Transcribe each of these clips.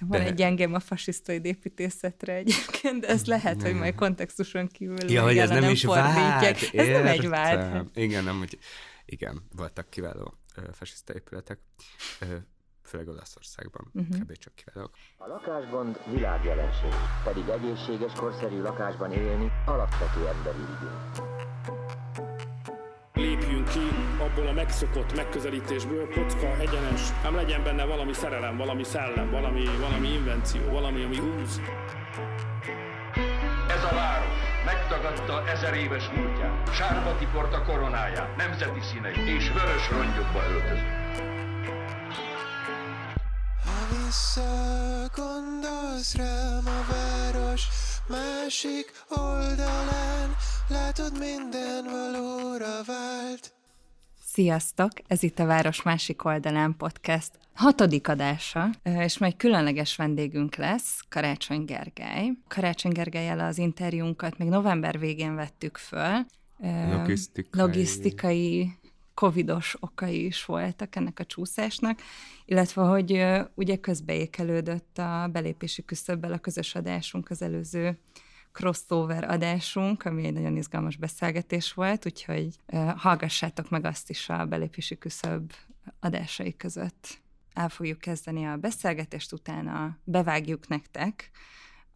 Van de... egy gyengém a fasisztoid építészetre egyébként, de ez lehet, nem. hogy majd kontextuson kívül ja, hogy ez nem, nem is vád, Ez értem. nem egy vád. Igen, nem, hogy igen, voltak kiváló ö, fasiszta épületek, ö, főleg Olaszországban, uh-huh. kb. csak kiválók. A lakásgond világjelenség, pedig egészséges, korszerű lakásban élni alapvető emberi igény lépjünk ki abból a megszokott megközelítésből, kocka, egyenes, nem legyen benne valami szerelem, valami szellem, valami, valami invenció, valami, ami húz. Ez a város megtagadta ezer éves múltját, sárba tiporta koronáját, nemzeti színei és vörös rongyokba öltözött. Ha visszagondolsz rám a város másik oldalán, Látod, minden valóra vált. Sziasztok! Ez itt a Város másik oldalán podcast hatodik adása, és majd különleges vendégünk lesz, Karácsony Gergely. Karácsony Gergelyel az interjúnkat még november végén vettük föl. Logisztikai. Logisztikai covidos okai is voltak ennek a csúszásnak, illetve hogy ugye közbeékelődött a belépési küszöbbel a közös adásunk az előző crossover adásunk, ami egy nagyon izgalmas beszélgetés volt, úgyhogy hallgassátok meg azt is a belépési küszöb adásai között. El fogjuk kezdeni a beszélgetést, utána bevágjuk nektek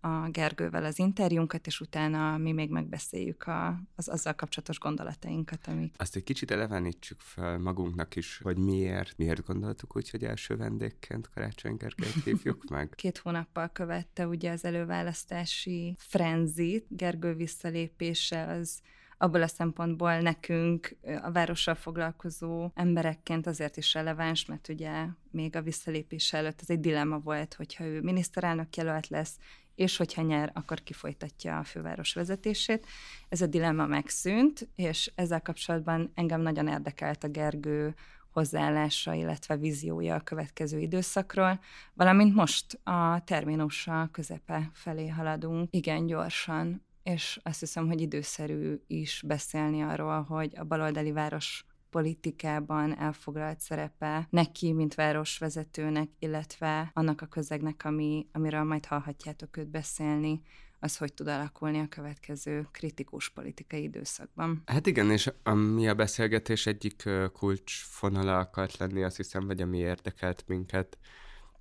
a Gergővel az interjúnkat, és utána mi még megbeszéljük a, az azzal kapcsolatos gondolatainkat, amik... Azt egy kicsit elevenítsük fel magunknak is, hogy miért, miért gondoltuk úgy, hogy első vendégként Karácsony Gergelyt hívjuk meg. Két hónappal követte ugye az előválasztási frenzit, Gergő visszalépése az abból a szempontból nekünk a várossal foglalkozó emberekként azért is releváns, mert ugye még a visszalépés előtt ez egy dilemma volt, hogyha ő miniszterelnök jelölt lesz, és hogyha nyer, akkor kifolytatja a főváros vezetését. Ez a dilemma megszűnt, és ezzel kapcsolatban engem nagyon érdekelt a Gergő hozzáállása, illetve víziója a következő időszakról, valamint most a terminussal közepe felé haladunk. Igen gyorsan, és azt hiszem, hogy időszerű is beszélni arról, hogy a baloldali város politikában elfoglalt szerepe neki, mint városvezetőnek, illetve annak a közegnek, ami, amiről majd hallhatjátok őt beszélni, az hogy tud alakulni a következő kritikus politikai időszakban. Hát igen, és ami a beszélgetés egyik kulcsfonala akart lenni, azt hiszem, vagy ami érdekelt minket,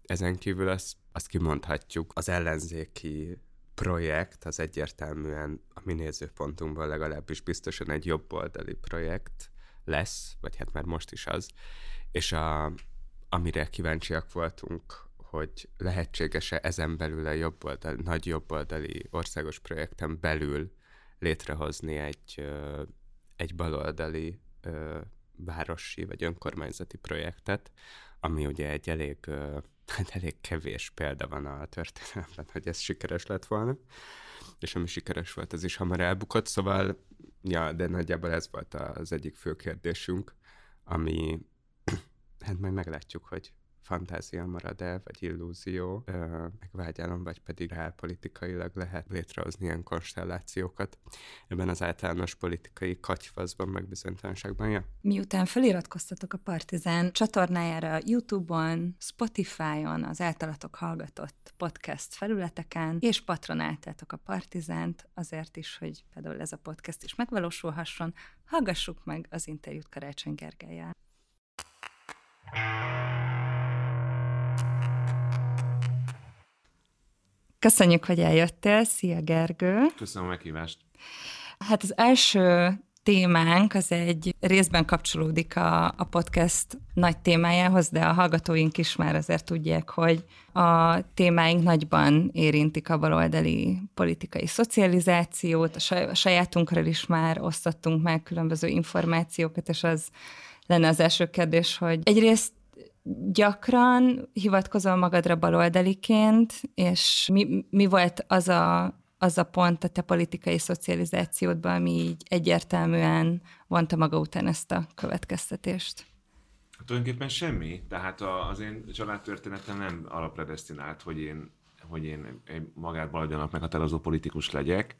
ezen kívül azt, azt kimondhatjuk, az ellenzéki projekt az egyértelműen a mi nézőpontunkban legalábbis biztosan egy jobboldali projekt, lesz, vagy hát már most is az, és a, amire kíváncsiak voltunk, hogy lehetséges-e ezen belül a jobboldali, nagy jobboldali országos projekten belül létrehozni egy, egy baloldali városi vagy önkormányzati projektet, ami ugye egy elég, hát elég kevés példa van a történelemben, hogy ez sikeres lett volna, és ami sikeres volt, az is hamar elbukott, szóval Ja, de nagyjából ez volt az egyik fő kérdésünk, ami, hát majd meglátjuk, hogy fantázia marad-e, vagy illúzió, meg vágyálom, vagy pedig reálpolitikailag lehet létrehozni ilyen konstellációkat ebben az általános politikai katyfaszban, meg bizonytalanságban. Ja. Miután feliratkoztatok a Partizán csatornájára YouTube-on, Spotify-on, az általatok hallgatott podcast felületeken, és patronáltátok a Partizánt azért is, hogy például ez a podcast is megvalósulhasson, hallgassuk meg az interjút Karácsony Gergelyel. Köszönjük, hogy eljöttél. Szia, Gergő! Köszönöm a meghívást! Hát az első témánk az egy részben kapcsolódik a, a podcast nagy témájához, de a hallgatóink is már azért tudják, hogy a témáink nagyban érintik a baloldali politikai szocializációt, a sajátunkról is már osztottunk meg különböző információkat, és az lenne az első kérdés, hogy egyrészt gyakran hivatkozol magadra baloldaliként, és mi, mi volt az a, az a pont a te politikai szocializációdban, ami így egyértelműen vonta maga után ezt a következtetést? Hát tulajdonképpen semmi. Tehát az én családtörténetem nem alapredestinált, hogy én, hogy én egy magát baloldalnak meghatározó politikus legyek.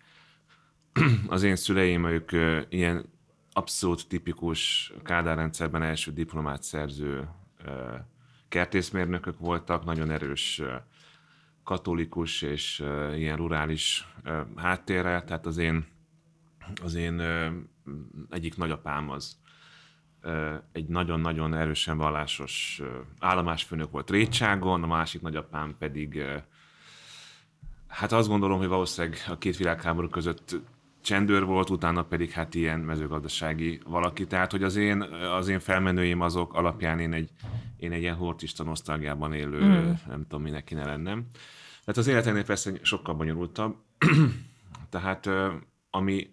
Az én szüleim, ők ilyen abszolút tipikus Kádár rendszerben első diplomát szerző kertészmérnökök voltak, nagyon erős katolikus és ilyen rurális háttérrel, tehát az én, az én egyik nagyapám az egy nagyon-nagyon erősen vallásos állomásfőnök volt Rétságon, a másik nagyapám pedig hát azt gondolom, hogy valószínűleg a két világháború között csendőr volt, utána pedig hát ilyen mezőgazdasági valaki. Tehát, hogy az én, az én felmenőim azok alapján én egy, én egy ilyen hortista nosztalgiában élő, mm. nem tudom, minek kéne lennem. Tehát az életenél persze sokkal bonyolultabb. Tehát ami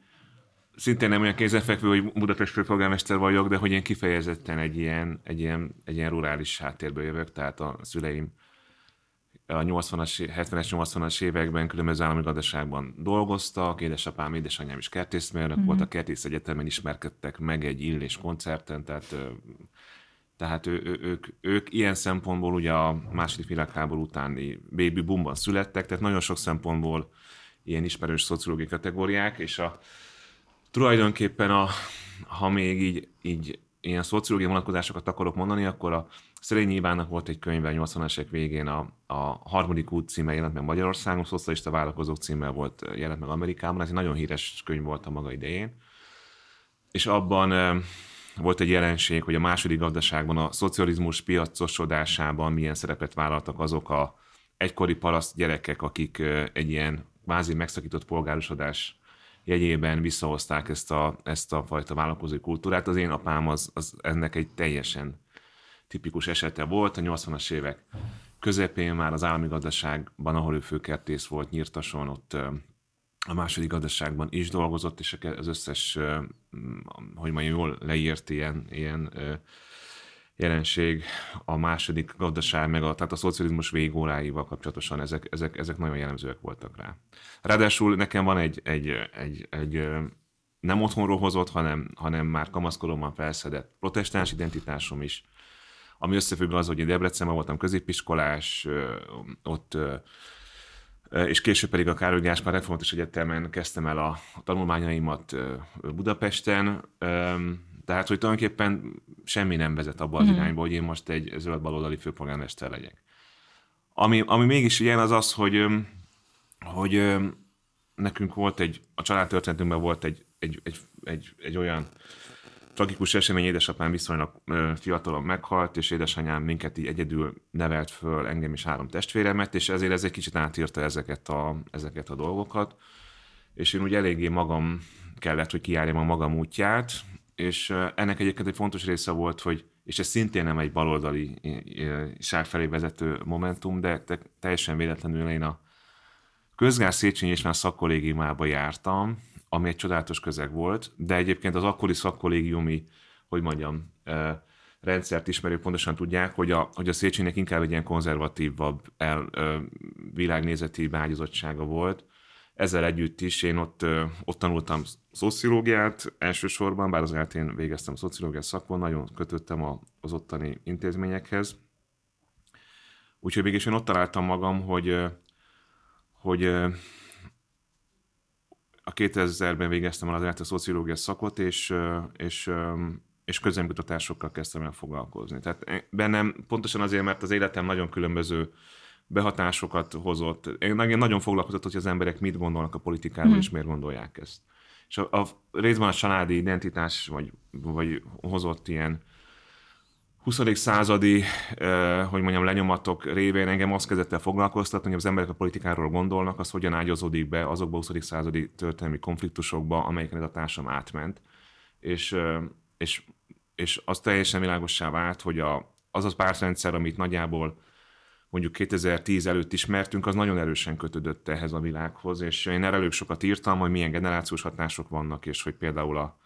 szintén nem olyan kézenfekvő, hogy Budapest főpolgármester vagyok, de hogy én kifejezetten egy ilyen, egy ilyen, egy ilyen rurális háttérből jövök, tehát a szüleim a 80-as, 70-es, 80-as években különböző állami gazdaságban dolgoztak, édesapám, édesanyám is kertészmérnök mm-hmm. volt, a kertész egyetemen ismerkedtek meg egy illés koncerten, tehát, tehát ő, ő, ők, ők ilyen szempontból ugye a második világháború utáni baby boomban születtek, tehát nagyon sok szempontból ilyen ismerős szociológiai kategóriák, és a, tulajdonképpen a, ha még így, így ilyen szociológiai vonatkozásokat akarok mondani, akkor a Szerényi Ivánnak volt egy könyve 80-as évek végén, a, a harmadik út címe jelent meg Magyarországon, szocialista vállalkozók címe volt jelent meg Amerikában, ez egy nagyon híres könyv volt a maga idején. És abban volt egy jelenség, hogy a második gazdaságban a szocializmus piacosodásában milyen szerepet vállaltak azok a egykori paraszt gyerekek, akik egy ilyen kvázi megszakított polgárosodás jegyében visszahozták ezt a, ezt a fajta vállalkozói kultúrát. Az én apám az, az ennek egy teljesen tipikus esete volt. A 80-as évek közepén már az állami gazdaságban, ahol ő főkertész volt, Nyírtason, ott a második gazdaságban is dolgozott, és az összes, hogy mondjam, jól leírt ilyen, ilyen jelenség a második gazdaság, meg a, tehát a szocializmus végóráival kapcsolatosan ezek, ezek, ezek nagyon jellemzőek voltak rá. Ráadásul nekem van egy, egy, egy, egy nem otthonról hozott, hanem, hanem már kamaszkoromban felszedett protestáns identitásom is, ami összefügg az, hogy én Debrecenben voltam középiskolás, ott és később pedig a Károly Gáspár Református Egyetemen kezdtem el a tanulmányaimat Budapesten, tehát, hogy tulajdonképpen semmi nem vezet abba az mm. irányba, hogy én most egy zöld baloldali főpolgármester legyek. Ami, ami mégis ilyen az az, hogy, hogy nekünk volt egy, a családtörténetünkben volt egy, egy, egy, egy, egy olyan tragikus esemény, édesapám viszonylag fiatalon meghalt, és édesanyám minket így egyedül nevelt föl, engem is három testvéremet, és ezért ez egy kicsit átírta ezeket a, ezeket a dolgokat. És én úgy eléggé magam kellett, hogy kijárjam a magam útját, és ennek egyébként egy fontos része volt, hogy és ez szintén nem egy baloldali sár felé vezető momentum, de te, teljesen véletlenül én a közgáz Széchenyi és már szakkollégiumába jártam, ami egy csodálatos közeg volt, de egyébként az akkori szakkollégiumi, hogy mondjam, rendszert ismerők pontosan tudják, hogy a, hogy a Széchenynek inkább egy ilyen konzervatívabb el, világnézeti beágyazottsága volt, ezzel együtt is én ott, ott tanultam szociológiát elsősorban, bár az én végeztem a szociológiát szakon, nagyon kötöttem az ottani intézményekhez. Úgyhogy mégis én ott találtam magam, hogy, hogy a 2000-ben végeztem el az a szociológia szakot, és, és, és közönkutatásokkal kezdtem el foglalkozni. Tehát bennem pontosan azért, mert az életem nagyon különböző behatásokat hozott. Én nagyon foglalkozott, hogy az emberek mit gondolnak a politikáról, mm. és miért gondolják ezt. És a, a részben a családi identitás, vagy, vagy hozott ilyen 20. századi, eh, hogy mondjam, lenyomatok révén engem azt kezdett el foglalkoztatni, hogy az emberek a politikáról gondolnak, az hogyan ágyazódik be azokba a 20. századi történelmi konfliktusokba, amelyeken ez a társam átment. És, és, és az teljesen világossá vált, hogy a, az az pártrendszer, amit nagyjából mondjuk 2010 előtt ismertünk, az nagyon erősen kötődött ehhez a világhoz, és én erre elég sokat írtam, hogy milyen generációs hatások vannak, és hogy például a,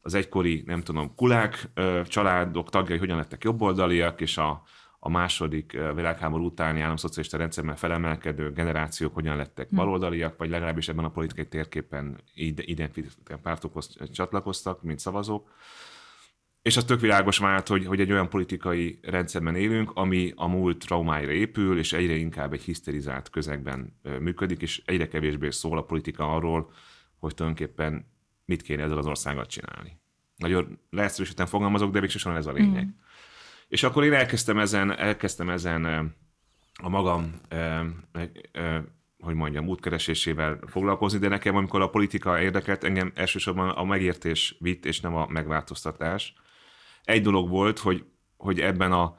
az egykori, nem tudom, kulák családok tagjai hogyan lettek jobboldaliak, és a, a második világháború utáni államszocialista rendszerben felemelkedő generációk hogyan lettek hm. baloldaliak, vagy legalábbis ebben a politikai térképen identitás pártokhoz csatlakoztak, mint szavazók. És az tök világos vált, hogy, hogy egy olyan politikai rendszerben élünk, ami a múlt traumáira épül, és egyre inkább egy hiszterizált közegben működik, és egyre kevésbé szól a politika arról, hogy tulajdonképpen mit kéne ezzel az országgal csinálni. Nagyon leegyszerűsíten fogalmazok, de végsősorban ez a lényeg. Mm. És akkor én elkezdtem ezen, elkezdtem ezen a magam, hogy mondjam, útkeresésével foglalkozni, de nekem, amikor a politika érdekelt, engem elsősorban a megértés vitt, és nem a megváltoztatás. Egy dolog volt, hogy, hogy ebben a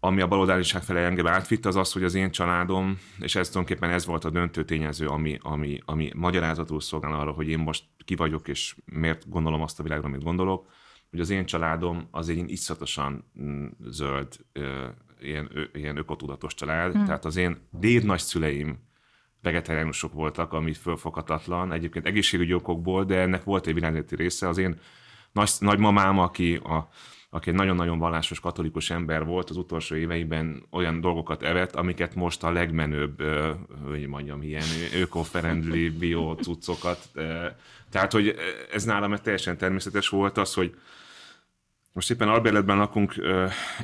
ami a baloldáliság felé engem átvitt, az az, hogy az én családom, és ez tulajdonképpen ez volt a döntő tényező, ami, ami, ami magyarázatul szolgál arra, hogy én most ki vagyok, és miért gondolom azt a világra, amit gondolok, hogy az én családom az egy iszatosan mm, zöld, ilyen, ilyen ökotudatos család, hmm. tehát az én déd nagyszüleim vegetáriánusok voltak, ami fölfoghatatlan, egyébként egészségügyi okokból, de ennek volt egy világéleti része. Az én nagy, nagymamám, aki a aki egy nagyon-nagyon vallásos katolikus ember volt, az utolsó éveiben olyan dolgokat evett, amiket most a legmenőbb, hogy mondjam, ilyen öko-friendly bio cuccokat. Tehát, hogy ez nálam teljesen természetes volt az, hogy most éppen albérletben lakunk,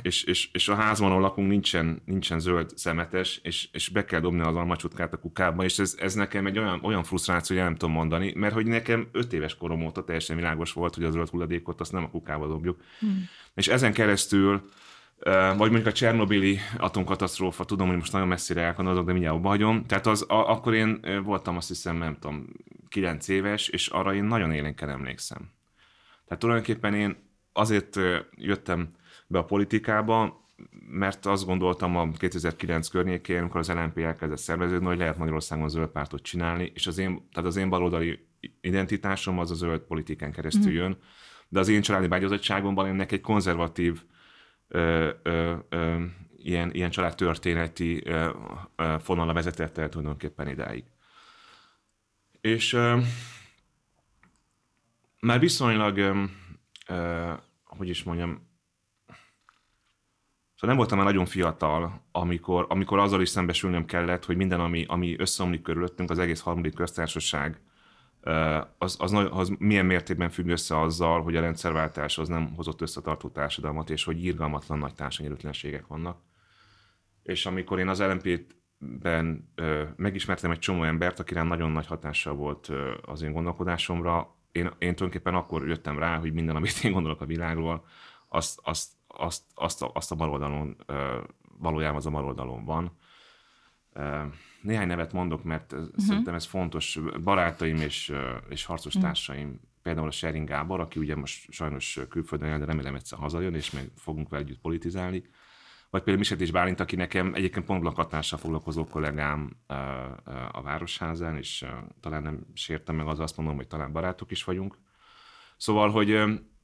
és, és, és a házban, lakunk, nincsen, nincsen zöld szemetes, és, és be kell dobni az almacsutkát a kukába, és ez, ez nekem egy olyan, olyan frusztráció, hogy nem tudom mondani, mert hogy nekem öt éves korom óta teljesen világos volt, hogy a zöld hulladékot azt nem a kukába dobjuk. Hmm. És ezen keresztül vagy mondjuk a Csernobili atomkatasztrófa, tudom, hogy most nagyon messzire elkanadok, de mindjárt abba hagyom. Tehát az, a, akkor én voltam azt hiszem, nem tudom, kilenc éves, és arra én nagyon élénken emlékszem. Tehát tulajdonképpen én azért jöttem be a politikába, mert azt gondoltam a 2009 környékén, amikor az LNP elkezdett szerveződni, hogy lehet Magyarországon zöld pártot csinálni, és az én, tehát az én baloldali identitásom az a zöld politikán keresztül mm. jön, de az én családi vágyazottságomban ennek egy konzervatív ö, ö, ö, ilyen, ilyen családtörténeti ö, ö, fonala vezetett el tulajdonképpen idáig. És ö, már viszonylag ö, uh, hogy is mondjam, Szóval nem voltam már nagyon fiatal, amikor, amikor azzal is szembesülnöm kellett, hogy minden, ami, ami összeomlik körülöttünk, az egész harmadik köztársaság, az, az, az milyen mértékben függ össze azzal, hogy a rendszerváltás az nem hozott összetartó társadalmat, és hogy írgalmatlan nagy társadalmi vannak. És amikor én az LMP-ben megismertem egy csomó embert, akire nagyon nagy hatással volt az én gondolkodásomra, én, én tulajdonképpen akkor jöttem rá, hogy minden, amit én gondolok a világról, azt, azt, azt, azt, a, azt a baloldalon, valójában az a baloldalon van. Néhány nevet mondok, mert uh-huh. szerintem ez fontos. Barátaim és, és harcos uh-huh. társaim, például a Sering Gábor, aki ugye most sajnos külföldön jön, de remélem egyszer hazajön, és meg fogunk vele együtt politizálni vagy például Miset és Bálint, aki nekem egyébként pont lakatással foglalkozó kollégám a Városházán, és talán nem sértem meg az azt mondom, hogy talán barátok is vagyunk. Szóval, hogy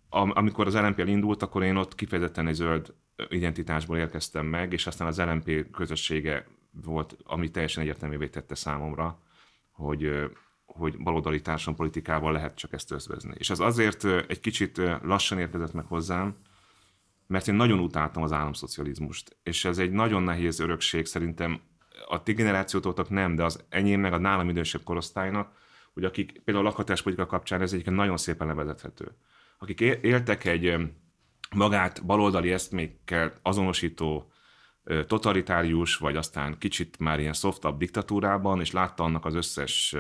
amikor az LNP indult, akkor én ott kifejezetten egy zöld identitásból érkeztem meg, és aztán az LNP közössége volt, ami teljesen egyértelművé tette számomra, hogy, hogy baloldali politikával lehet csak ezt özvezni. És az azért egy kicsit lassan érkezett meg hozzám, mert én nagyon utáltam az államszocializmust, és ez egy nagyon nehéz örökség szerintem a ti generációtoknak nem, de az enyém meg a nálam idősebb korosztálynak, hogy akik például a lakhatáspolitika kapcsán ez egyébként nagyon szépen levezethető. Akik éltek egy magát baloldali eszmékkel azonosító totalitárius, vagy aztán kicsit már ilyen szoftabb diktatúrában, és látta annak az összes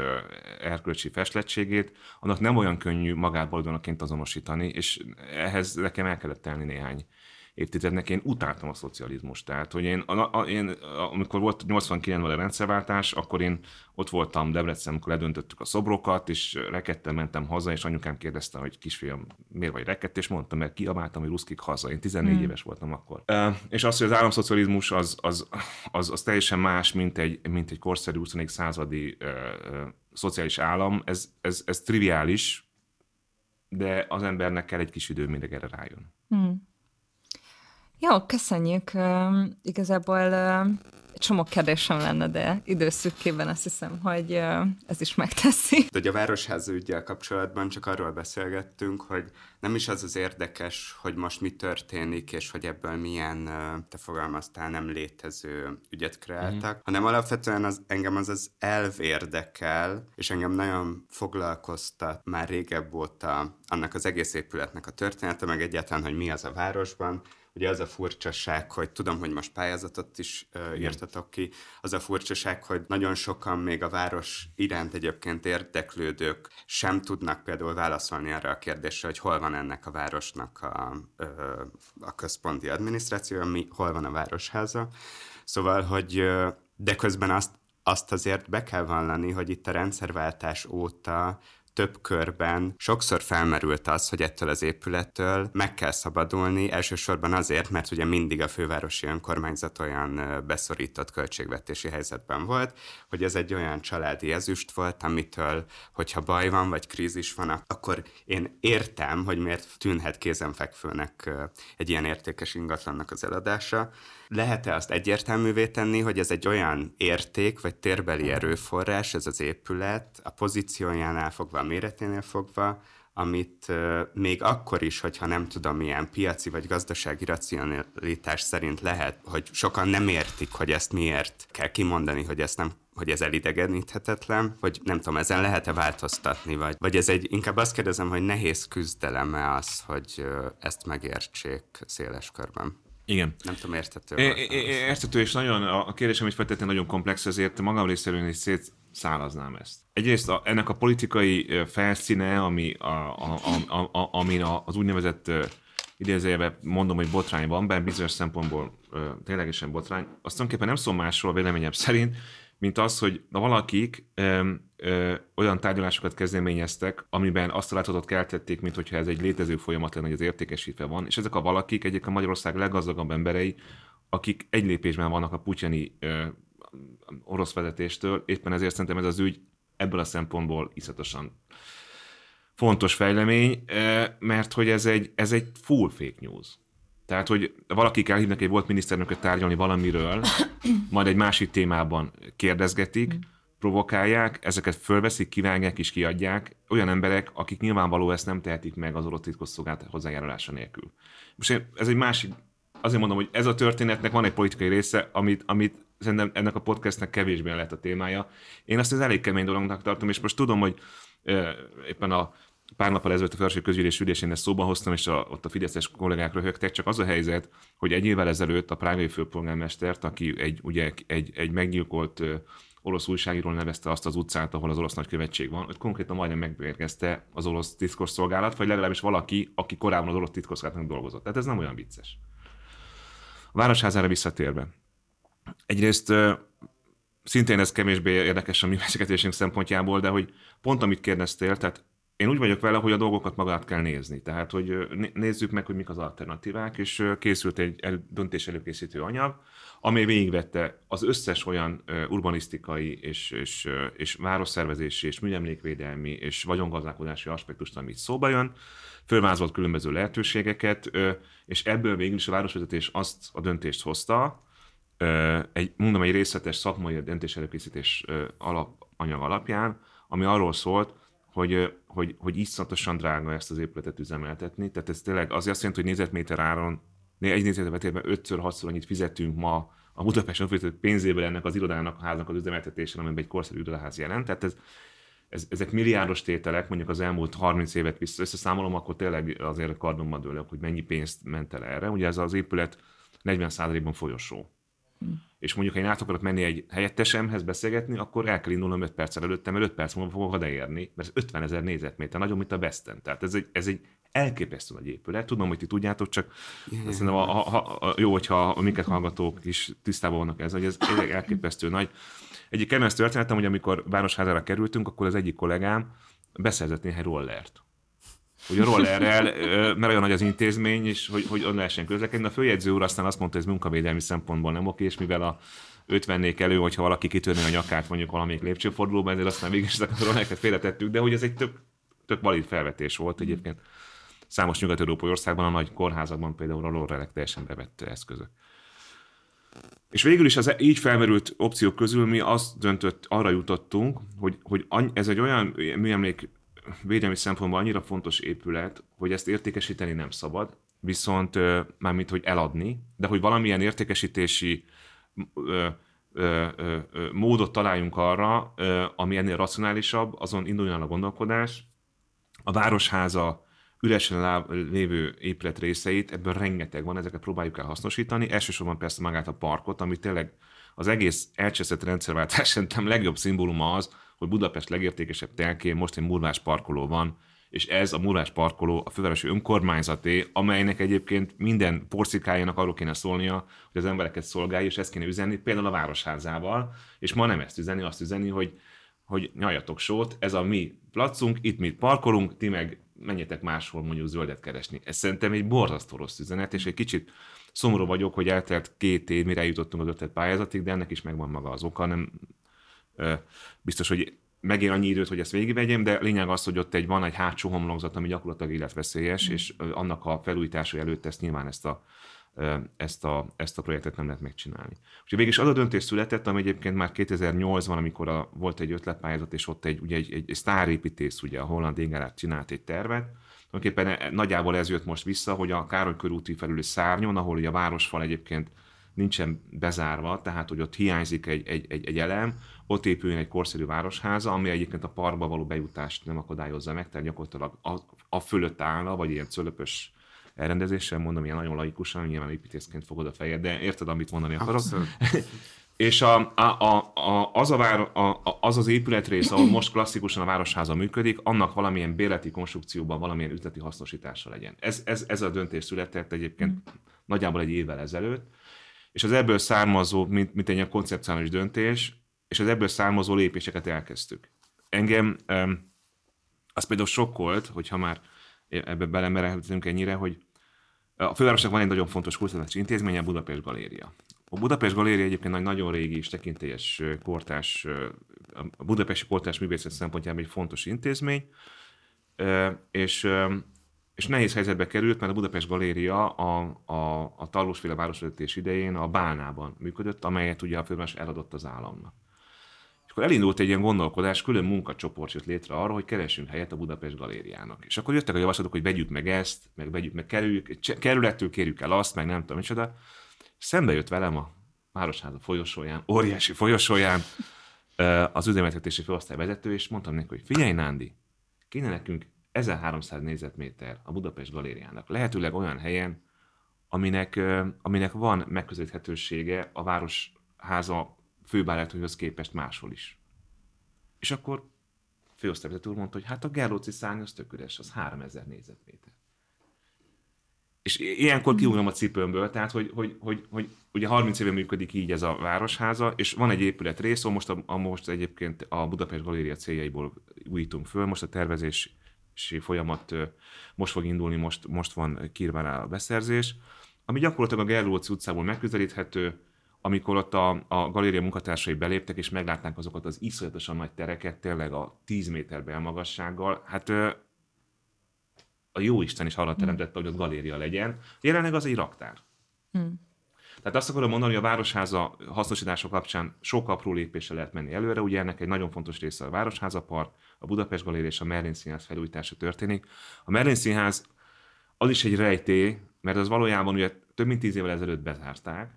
erkölcsi festlettségét, annak nem olyan könnyű magát baloldalnaként azonosítani, és ehhez nekem el kellett tenni néhány évtizednek én utáltam a szocializmust. Tehát, hogy én, a, a, én amikor volt 89-ben a rendszerváltás, akkor én ott voltam Debrecen, amikor ledöntöttük a szobrokat, és rekettem mentem haza, és anyukám kérdezte, hogy kisfiam, miért vagy rekett, és mondtam, mert kiabáltam, hogy ruszkik haza. Én 14 hmm. éves voltam akkor. Uh, és az, hogy az államszocializmus az, az, az, az teljesen más, mint egy, mint egy korszerű 21. századi uh, uh, szociális állam, ez, ez, ez triviális, de az embernek kell egy kis idő, mindig erre rájön. Hmm. Jó, köszönjük. Uh, igazából uh, egy csomó kérdésem lenne, de időszükkében azt hiszem, hogy uh, ez is megteszi. De a Városháza ügyel kapcsolatban csak arról beszélgettünk, hogy nem is az az érdekes, hogy most mi történik, és hogy ebből milyen, te fogalmaztál, nem létező ügyet kreáltak, mm. hanem alapvetően az, engem az az elv érdekel, és engem nagyon foglalkoztat már régebb óta annak az egész épületnek a története, meg egyáltalán, hogy mi az a városban, ugye az a furcsaság, hogy tudom, hogy most pályázatot is uh, írtatok ki, az a furcsaság, hogy nagyon sokan még a város iránt egyébként érdeklődők sem tudnak például válaszolni arra a kérdésre, hogy hol van ennek a városnak a, a központi adminisztrációja, mi, hol van a városháza. Szóval, hogy de közben azt, azt azért be kell vallani, hogy itt a rendszerváltás óta több körben. Sokszor felmerült az, hogy ettől az épülettől meg kell szabadulni, elsősorban azért, mert ugye mindig a fővárosi önkormányzat olyan beszorított költségvetési helyzetben volt, hogy ez egy olyan családi ezüst volt, amitől, hogyha baj van, vagy krízis van, akkor én értem, hogy miért tűnhet kézenfekvőnek egy ilyen értékes ingatlannak az eladása, lehet-e azt egyértelművé tenni, hogy ez egy olyan érték, vagy térbeli erőforrás, ez az épület, a pozíciójánál fogva, a méreténél fogva, amit uh, még akkor is, hogyha nem tudom, milyen piaci vagy gazdasági racionalitás szerint lehet, hogy sokan nem értik, hogy ezt miért kell kimondani, hogy ezt nem hogy ez elidegeníthetetlen, hogy nem tudom, ezen lehet-e változtatni, vagy, vagy ez egy, inkább azt kérdezem, hogy nehéz küzdeleme az, hogy ezt megértsék széles körben. Igen. Nem tudom, érthető. É, érthető, és nagyon, a kérdésem is feltétlenül nagyon komplex, ezért magam részéről is szétszálaznám ezt. Egyrészt a, ennek a politikai felszíne, ami, a, a, a, a, amin az úgynevezett idézőjelben mondom, hogy botrány van, bár bizonyos szempontból ténylegesen botrány, azt tulajdonképpen nem szól másról véleményem szerint, mint az, hogy na valakik ö, ö, olyan tárgyalásokat kezdeményeztek, amiben azt a látszatot keltették, mint hogyha ez egy létező folyamat lenne, hogy az értékesítve van, és ezek a valakik a Magyarország leggazdagabb emberei, akik egy lépésben vannak a putyani ö, orosz vezetéstől, éppen ezért szerintem ez az ügy ebből a szempontból iszatosan fontos fejlemény, mert hogy ez egy, ez egy full fake news. Tehát, hogy valakik elhívnak egy volt miniszternököt tárgyalni valamiről, majd egy másik témában kérdezgetik, mm. provokálják, ezeket fölveszik, kivágják és kiadják, olyan emberek, akik nyilvánvaló ezt nem tehetik meg az orosz titkosszolgálat hozzájárulása nélkül. Most ez egy másik, azért mondom, hogy ez a történetnek van egy politikai része, amit, amit szerintem ennek a podcastnek kevésbé lett a témája. Én azt az elég kemény dolognak tartom, és most tudom, hogy éppen a pár nappal ezelőtt a felső közgyűlés ülésén ezt szóba hoztam, és a, ott a fideszes kollégák röhögtek, csak az a helyzet, hogy egy évvel ezelőtt a prágai főpolgármestert, aki egy, ugye, egy, egy meggyilkolt orosz újságíról nevezte azt az utcát, ahol az orosz nagykövetség van, hogy konkrétan majdnem megbérgezte az orosz titkosszolgálat, vagy legalábbis valaki, aki korábban az orosz titkosszolgálatnak dolgozott. Tehát ez nem olyan vicces. A városházára visszatérve. Egyrészt szintén ez kevésbé érdekes a mi beszélgetésünk szempontjából, de hogy pont amit kérdeztél, tehát én úgy vagyok vele, hogy a dolgokat magát kell nézni. Tehát, hogy nézzük meg, hogy mik az alternatívák, és készült egy el, döntés előkészítő anyag, amely végigvette az összes olyan urbanisztikai és, és, és városszervezési és műemlékvédelmi és vagyongazdálkodási aspektust, amit szóba jön, fölvázolt különböző lehetőségeket, és ebből végül is a városvezetés azt a döntést hozta, egy, mondom, egy részletes szakmai döntés előkészítés alapanyag alapján, ami arról szólt, hogy, hogy, hogy iszonyatosan drága ezt az épületet üzemeltetni. Tehát ez tényleg azért azt jelenti, hogy négyzetméter áron, egy négyzetméterben 5-6-szor annyit fizetünk ma a Budapest önfizetett pénzéből ennek az irodának, a háznak az üzemeltetésére, amiben egy korszerű irodaház jelent. Tehát ez, ez, ezek milliárdos tételek, mondjuk az elmúlt 30 évet vissza összeszámolom, akkor tényleg azért kardomban dőlök, hogy mennyi pénzt ment el erre. Ugye ez az épület 40%-ban folyosó. És mondjuk, ha én át akarok menni egy helyettesemhez beszélgetni, akkor el kell indulnom 5 perccel előttem, mert 5 perc múlva fogok odaérni, mert ez 50 ezer négyzetméter, nagyon, mint a Besten. Tehát ez egy, ez egy elképesztő nagy épület. Tudom, hogy ti tudjátok, csak yeah. szerintem a, a, a, jó, hogyha a minket hallgatók is tisztában vannak ez, hogy ez, ez elképesztő nagy. Egyik kedvenc történetem, hogy amikor Városházára kerültünk, akkor az egyik kollégám beszerzett néhány rollert hogy a rollerrel, mert olyan nagy az intézmény, és hogy, hogy on lehessen közlekedni. A főjegyző úr aztán azt mondta, hogy ez munkavédelmi szempontból nem oké, és mivel a 50 elő, hogyha valaki kitörné a nyakát mondjuk valamelyik lépcsőfordulóban, ezért aztán végig is a rollereket félretettük, de hogy ez egy tök, tök valid felvetés volt egyébként. Számos nyugat-európai országban, a nagy kórházakban például a rollerek teljesen bevett eszközök. És végül is az így felmerült opciók közül mi azt döntött, arra jutottunk, hogy, hogy ez egy olyan műemlék védelmi szempontból annyira fontos épület, hogy ezt értékesíteni nem szabad, viszont mármint, hogy eladni, de hogy valamilyen értékesítési ö, ö, ö, módot találjunk arra, ami ennél racionálisabb, azon induljon a gondolkodás. A Városháza üresen lévő épület részeit, ebből rengeteg van, ezeket próbáljuk el hasznosítani. Elsősorban persze magát a parkot, ami tényleg az egész elcseszett rendszerváltás szerintem legjobb szimbóluma az, hogy Budapest legértékesebb telkén most egy murvás parkoló van, és ez a murvás parkoló a fővárosi önkormányzaté, amelynek egyébként minden porcikájának arról kéne szólnia, hogy az embereket szolgálja, és ezt kéne üzenni, például a városházával, és ma nem ezt üzeni, azt üzeni, hogy, hogy nyaljatok sót, ez a mi placunk, itt mi parkolunk, ti meg menjetek máshol mondjuk zöldet keresni. Ez szerintem egy borzasztó rossz üzenet, és egy kicsit szomorú vagyok, hogy eltelt két év, mire jutottunk az ötlet pályázatig, de ennek is megvan maga az oka, nem biztos, hogy megér annyi időt, hogy ezt végigvegyem, de lényeg az, hogy ott egy van egy hátsó homlokzat, ami gyakorlatilag életveszélyes, mm. és annak a felújítása előtt ezt nyilván ezt a, ezt a, ezt a projektet nem lehet megcsinálni. Úgyhogy végig is az a döntés született, ami egyébként már 2008-ban, amikor a, volt egy ötletpályázat, és ott egy, ugye egy, egy, egy sztárépítész, ugye a holland Ingerát csinált egy tervet, Tulajdonképpen e- nagyjából ez jött most vissza, hogy a Károly körúti felüli szárnyon, ahol ugye a városfal egyébként nincsen bezárva, tehát hogy ott hiányzik egy, egy, egy, egy elem, ott épüljön egy korszerű városháza, ami egyébként a parkba való bejutást nem akadályozza meg, tehát gyakorlatilag a, a fölött állna, vagy ilyen cölöpös elrendezéssel, mondom, ilyen nagyon laikusan, nyilván építészként fogod a fejed, de érted, amit mondani akarok. És a, a, a, a, az, a vár, a, az az épületrész, ahol most klasszikusan a városháza működik, annak valamilyen béleti konstrukcióban valamilyen üzleti hasznosítása legyen. Ez, ez, ez a döntés született egyébként nagyjából egy évvel ezelőtt, és az ebből származó, mint, mint egy ilyen koncepcionális döntés, és az ebből származó lépéseket elkezdtük. Engem um, az például sokkolt, hogyha már ebbe belemerhetünk ennyire, hogy a fővárosnak van egy nagyon fontos kulturális intézmény, a Budapest Galéria. A Budapest Galéria egyébként egy nagyon régi és tekintélyes kortás, a budapesti kortás művészet szempontjából egy fontos intézmény, és, és nehéz helyzetbe került, mert a Budapest Galéria a, a, a Tallósféle városvezetés idején a Bálnában működött, amelyet ugye a főváros eladott az államnak. És akkor elindult egy ilyen gondolkodás, külön munkacsoport jött létre arra, hogy keressünk helyet a Budapest Galériának. És akkor jöttek a javaslatok, hogy vegyük meg ezt, meg vegyük meg kerüljük, kerülettől kérjük el azt, meg nem tudom micsoda. Szembe jött velem a Városháza folyosóján, óriási folyosóján az üzemeltetési főosztály vezető, és mondtam neki, hogy figyelj Nándi, kéne nekünk 1300 négyzetméter a Budapest Galériának. Lehetőleg olyan helyen, aminek, aminek van megközelíthetősége a Városháza főbárátonyhoz képest máshol is. És akkor főosztályvezető úr mondta, hogy hát a Gerlóci szárny az tök üres, az 3000 négyzetméter. És ilyenkor kiugrom a cipőmből, tehát hogy, hogy, hogy, hogy ugye 30 éve működik így ez a városháza, és van egy épület rész, most, a, a, most egyébként a Budapest Galéria céljaiból újítunk föl, most a tervezési folyamat most fog indulni, most, most van kírva rá a beszerzés, ami gyakorlatilag a Gerlóci utcából megközelíthető, amikor ott a, a galéria munkatársai beléptek, és meglátnák azokat az iszonyatosan nagy tereket, tényleg a 10 méter belmagassággal, hát a jó Isten is arra teremtette, hogy ott galéria legyen. Jelenleg az egy raktár. Tehát azt akarom mondani, hogy a városháza hasznosítása kapcsán sok apró lépéssel lehet menni előre. Ugye ennek egy nagyon fontos része a Városháza Park, a Budapest Galéria és a Merlin Színház felújítása történik. A Merlin Színház az is egy rejtély, mert az valójában ugye több mint tíz évvel ezelőtt bezárták.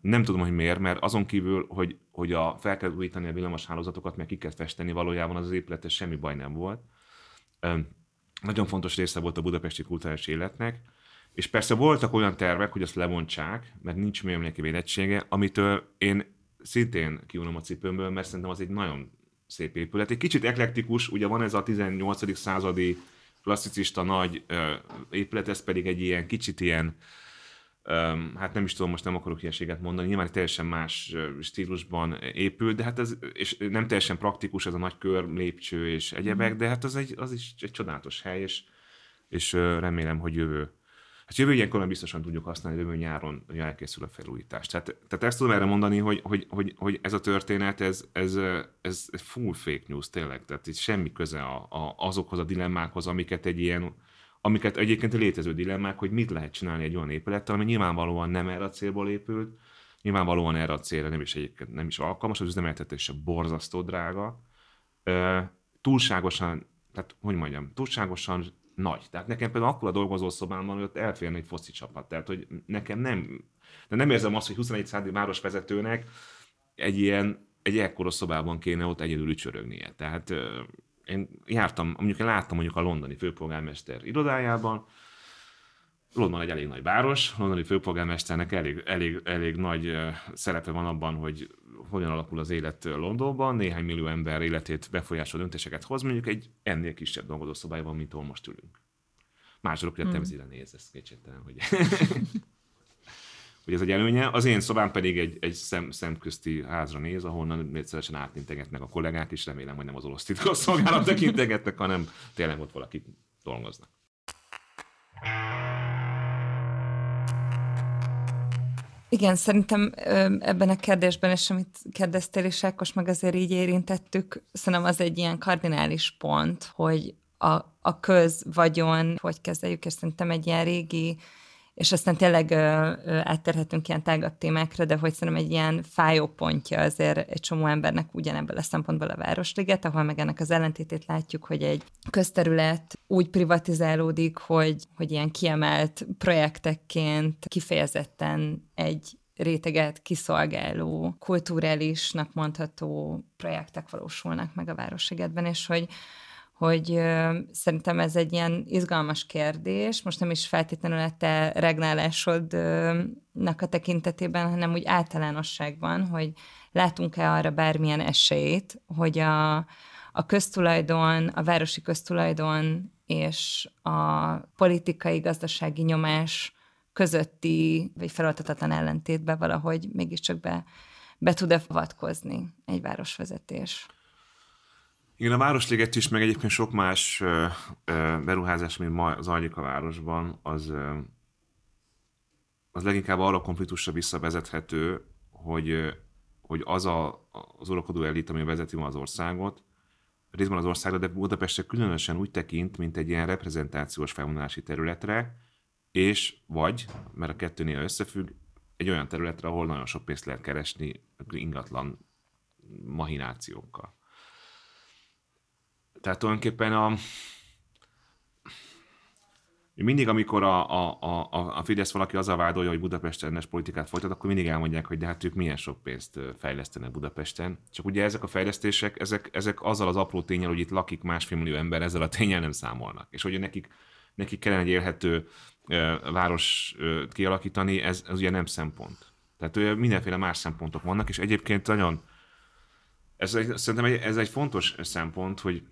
Nem tudom, hogy miért, mert azon kívül, hogy, hogy a, fel kell újítani a villamos hálózatokat, meg ki kell festeni, valójában az az épületes semmi baj nem volt. Nagyon fontos része volt a budapesti kulturális életnek, és persze voltak olyan tervek, hogy azt levontsák, mert nincs műemléki védettsége, amitől én szintén kiunom a cipőmből, mert szerintem az egy nagyon szép épület. Egy kicsit eklektikus, ugye van ez a 18. századi klasszicista nagy ö, épület, ez pedig egy ilyen kicsit ilyen, ö, hát nem is tudom, most nem akarok ilyenséget mondani, nyilván egy teljesen más stílusban épül, de hát ez, és nem teljesen praktikus, ez a nagy kör, lépcső és egyebek, de hát az, egy, az is egy csodálatos hely, és, és remélem, hogy jövő Hát jövő ilyenkor biztosan tudjuk használni, jövő nyáron elkészül a felújítás. Tehát, tehát ezt tudom erre mondani, hogy, hogy, hogy, hogy ez a történet, ez, ez, ez full fake news tényleg, tehát itt semmi köze a, a, azokhoz a dilemmákhoz, amiket egy ilyen, amiket egyébként létező dilemmák, hogy mit lehet csinálni egy olyan épülettel, ami nyilvánvalóan nem erre a célból épült, nyilvánvalóan erre a célra nem is egyébként nem is alkalmas, az üzemeltetése borzasztó drága, túlságosan, tehát hogy mondjam, túlságosan nagy. Tehát nekem például akkor a dolgozószobám van, hogy ott elférne egy foci csapat. Tehát, hogy nekem nem, de nem érzem azt, hogy 21 századi városvezetőnek egy ilyen, egy ekkora szobában kéne ott egyedül ücsörögnie. Tehát én jártam, mondjuk én láttam mondjuk a londoni főpolgármester irodájában, London egy elég nagy város, londoni főpolgármesternek elég, elég, elég nagy szerepe van abban, hogy hogyan alakul az élet Londonban, néhány millió ember életét befolyásoló döntéseket hoz, mondjuk egy ennél kisebb dolgozószobályban, mint ahol most ülünk. Mások, hogy a temzére néz, ez kétségtelen, hogy hogy ez egy előnye. Az én szobám pedig egy, egy szem, szemközti házra néz, ahonnan négyszeresen átintegetnek a kollégák, és remélem, hogy nem az orosz titkos szolgálat tekintegetnek, hanem tényleg ott valaki dolgoznak. Igen, szerintem ebben a kérdésben, és amit kérdeztél is, Ákos, meg azért így érintettük, szerintem az egy ilyen kardinális pont, hogy a, a közvagyon, hogy kezeljük, és szerintem egy ilyen régi és aztán tényleg ö, ö, átterhetünk ilyen tágabb témákra, de hogy szerintem egy ilyen fájó pontja azért egy csomó embernek ugyanebből a szempontból a Városliget, ahol meg ennek az ellentétét látjuk, hogy egy közterület úgy privatizálódik, hogy, hogy ilyen kiemelt projektekként kifejezetten egy réteget kiszolgáló, kulturálisnak mondható projektek valósulnak meg a Városligetben, és hogy hogy szerintem ez egy ilyen izgalmas kérdés, most nem is feltétlenül a te regnálásodnak a tekintetében, hanem úgy általánosságban, hogy látunk-e arra bármilyen esélyt, hogy a, a köztulajdon, a városi köztulajdon és a politikai, gazdasági nyomás közötti, vagy feloltatatlan ellentétbe valahogy mégiscsak be, be tud-e avatkozni egy városvezetés. Igen, a Városliget is, meg egyébként sok más ö, ö, beruházás, ami ma zajlik a városban, az, ö, az leginkább arra a konfliktusra visszavezethető, hogy, hogy az a, az uralkodó elit, ami vezeti ma az országot, részben az országra, de Budapestre különösen úgy tekint, mint egy ilyen reprezentációs felvonulási területre, és vagy, mert a kettőnél összefügg, egy olyan területre, ahol nagyon sok pénzt lehet keresni ingatlan mahinációkkal. Tehát tulajdonképpen a, mindig, amikor a, a, a, a Fidesz valaki azzal vádolja, hogy Budapest ellenes politikát folytat, akkor mindig elmondják, hogy de hát ők milyen sok pénzt fejlesztenek Budapesten. Csak ugye ezek a fejlesztések, ezek, ezek azzal az apró tényel, hogy itt lakik másfél millió ember, ezzel a tényel nem számolnak. És hogy nekik, nekik kellene egy élhető város kialakítani, ez, ez ugye nem szempont. Tehát mindenféle más szempontok vannak, és egyébként nagyon, ez egy, szerintem ez egy fontos szempont, hogy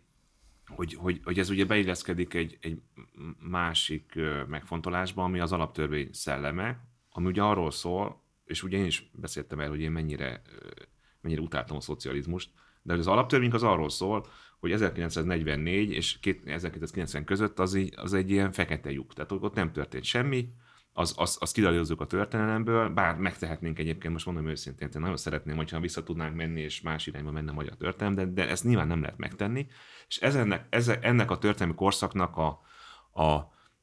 hogy, hogy, hogy ez ugye beilleszkedik egy, egy másik megfontolásba, ami az alaptörvény szelleme, ami ugye arról szól, és ugye én is beszéltem el, hogy én mennyire, mennyire utáltam a szocializmust, de az alaptörvény az arról szól, hogy 1944 és 1990 között az, az egy ilyen fekete lyuk. Tehát ott nem történt semmi, az, az, az kidaljozzuk a történelemből, bár megtehetnénk egyébként, most mondom őszintén, én nagyon szeretném, hogyha vissza tudnánk menni, és más irányba menne a magyar történelem, de, de ezt nyilván nem lehet megtenni. És ez ennek, ez, ennek a történelmi korszaknak a, a,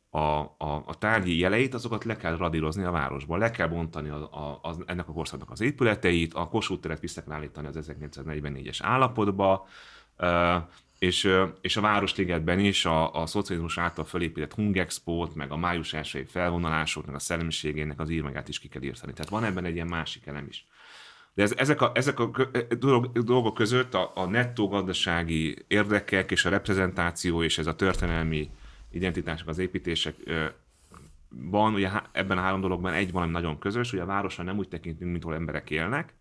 a, a, a tárgyi jeleit, azokat le kell radírozni a városban, le kell bontani a, a, az, ennek a korszaknak az épületeit, a Kossuth teret vissza kell állítani az 1944-es állapotba, és, és a Városligetben is a, a szocializmus által felépített Hungexpót, meg a május elsői felvonulások, meg a szellemiségének az írmagát is ki kell írtani. Tehát van ebben egy ilyen másik elem is. De ez, ezek, a, ezek a dolgok között a, a nettó gazdasági érdekek és a reprezentáció és ez a történelmi identitások, az építések van, ugye ebben a három dologban egy valami nagyon közös, hogy a városra nem úgy tekintünk, mint ahol emberek élnek,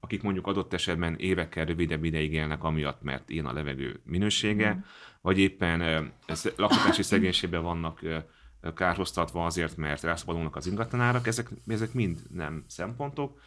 akik mondjuk adott esetben évekkel rövidebb ideig élnek amiatt, mert ilyen a levegő minősége, mm. vagy éppen lakhatási szegénységben vannak kárhoztatva azért, mert rászabadulnak az ingatlanárak, ezek, ezek mind nem szempontok.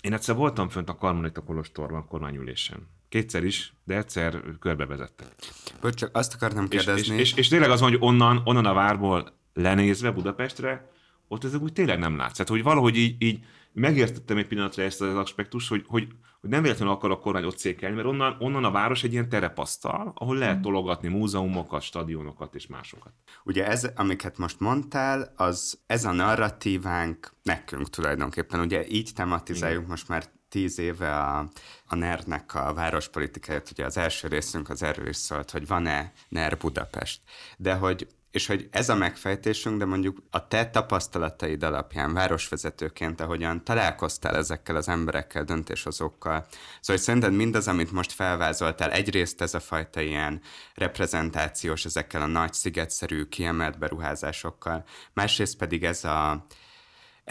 Én egyszer voltam fönt a Karmelita Kolostorban kormányülésen. Kétszer is, de egyszer körbevezettek. Bocs, csak azt akartam kérdezni. És, és, és, és tényleg az van, hogy onnan, onnan a várból lenézve Budapestre, ott ezek úgy tényleg nem látsz. Tehát, hogy valahogy így, így megértettem egy pillanatra ezt az aspektus, hogy, hogy, hogy nem véletlenül akar a kormány ott székelni, mert onnan, onnan a város egy ilyen terepasztal, ahol lehet mm. tologatni múzeumokat, stadionokat és másokat. Ugye ez, amiket most mondtál, az ez a narratívánk nekünk tulajdonképpen. Ugye így tematizáljuk Igen. most már tíz éve a, a NER-nek a várospolitikáját, ugye az első részünk az erről is szólt, hogy van-e NER Budapest. De hogy és hogy ez a megfejtésünk, de mondjuk a te tapasztalataid alapján, városvezetőként, ahogyan találkoztál ezekkel az emberekkel, döntéshozókkal, szóval hogy szerinted mindaz, amit most felvázoltál, egyrészt ez a fajta ilyen reprezentációs ezekkel a nagy szigetszerű kiemelt beruházásokkal, másrészt pedig ez a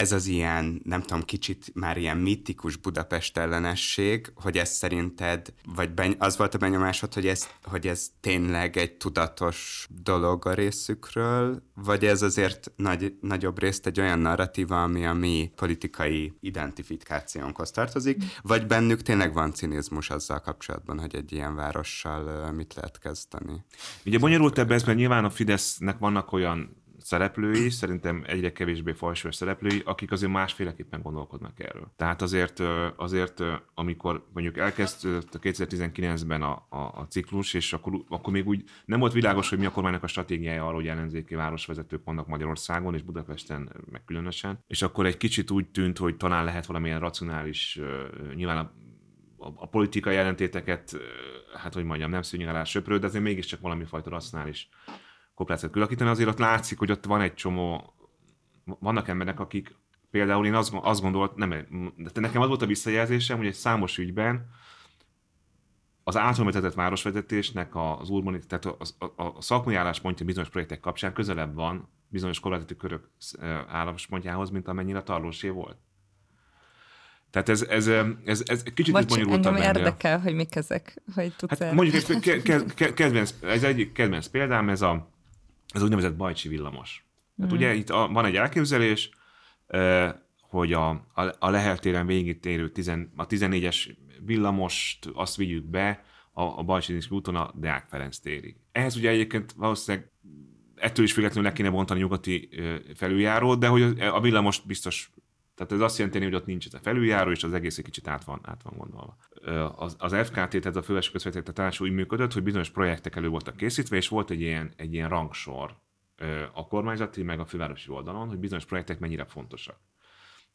ez az ilyen, nem tudom, kicsit már ilyen mitikus Budapest ellenesség, hogy ez szerinted, vagy beny- az volt a benyomásod, hogy ez, hogy ez tényleg egy tudatos dolog a részükről, vagy ez azért nagy, nagyobb részt egy olyan narratíva, ami a mi politikai identifikációnkhoz tartozik, vagy bennük tényleg van cinizmus azzal kapcsolatban, hogy egy ilyen várossal mit lehet kezdeni? Ugye bonyolult ebben, mert nyilván a Fidesznek vannak olyan szereplői, szerintem egyre kevésbé fajsúlyos szereplői, akik azért másféleképpen gondolkodnak erről. Tehát azért, azért amikor mondjuk elkezdődött a 2019-ben a, a, a ciklus, és akkor, akkor még úgy nem volt világos, hogy mi a kormánynak a stratégiája arról, hogy ellenzéki városvezetők vannak Magyarországon és Budapesten meg különösen. És akkor egy kicsit úgy tűnt, hogy talán lehet valamilyen racionális, nyilván a a, politikai jelentéteket, hát hogy mondjam, nem szűnjön alá söprő, de azért mégiscsak valami fajta racionális koplácot külakítani, azért ott látszik, hogy ott van egy csomó, vannak emberek, akik például én azt, azt gondolt, nem, de nekem az volt a visszajelzésem, hogy egy számos ügyben az általán városvezetésnek az urbani, tehát a, a, a szakmai álláspontja bizonyos projektek kapcsán közelebb van bizonyos kormányzati körök álláspontjához, mint amennyire a tarlósé volt. Tehát ez, ez, ez, ez kicsit Bocs, bonyolultabb engem érdekel, hogy mik ezek, hogy tudsz hát mondjuk egy ke, ke, ke, kedvenc, ez egyik kedvenc példám, ez a ez úgynevezett bajcsi villamos. Tehát mm. ugye itt a, van egy elképzelés, hogy a, a, a Lehel téren végigtérő tizen, a 14-es villamost azt vigyük be a, a Bajcsi úton a Deák Ferenc térig. Ehhez ugye egyébként valószínűleg ettől is függetlenül le kéne bontani a nyugati felüljárót, de hogy a villamos biztos tehát ez azt jelenti, hogy ott nincs ez a felüljáró, és az egész egy kicsit át van, át van gondolva. Az, az FKT, tehát a fővárosi közvetítés úgy működött, hogy bizonyos projektek elő voltak készítve, és volt egy ilyen, egy ilyen rangsor a kormányzati, meg a fővárosi oldalon, hogy bizonyos projektek mennyire fontosak.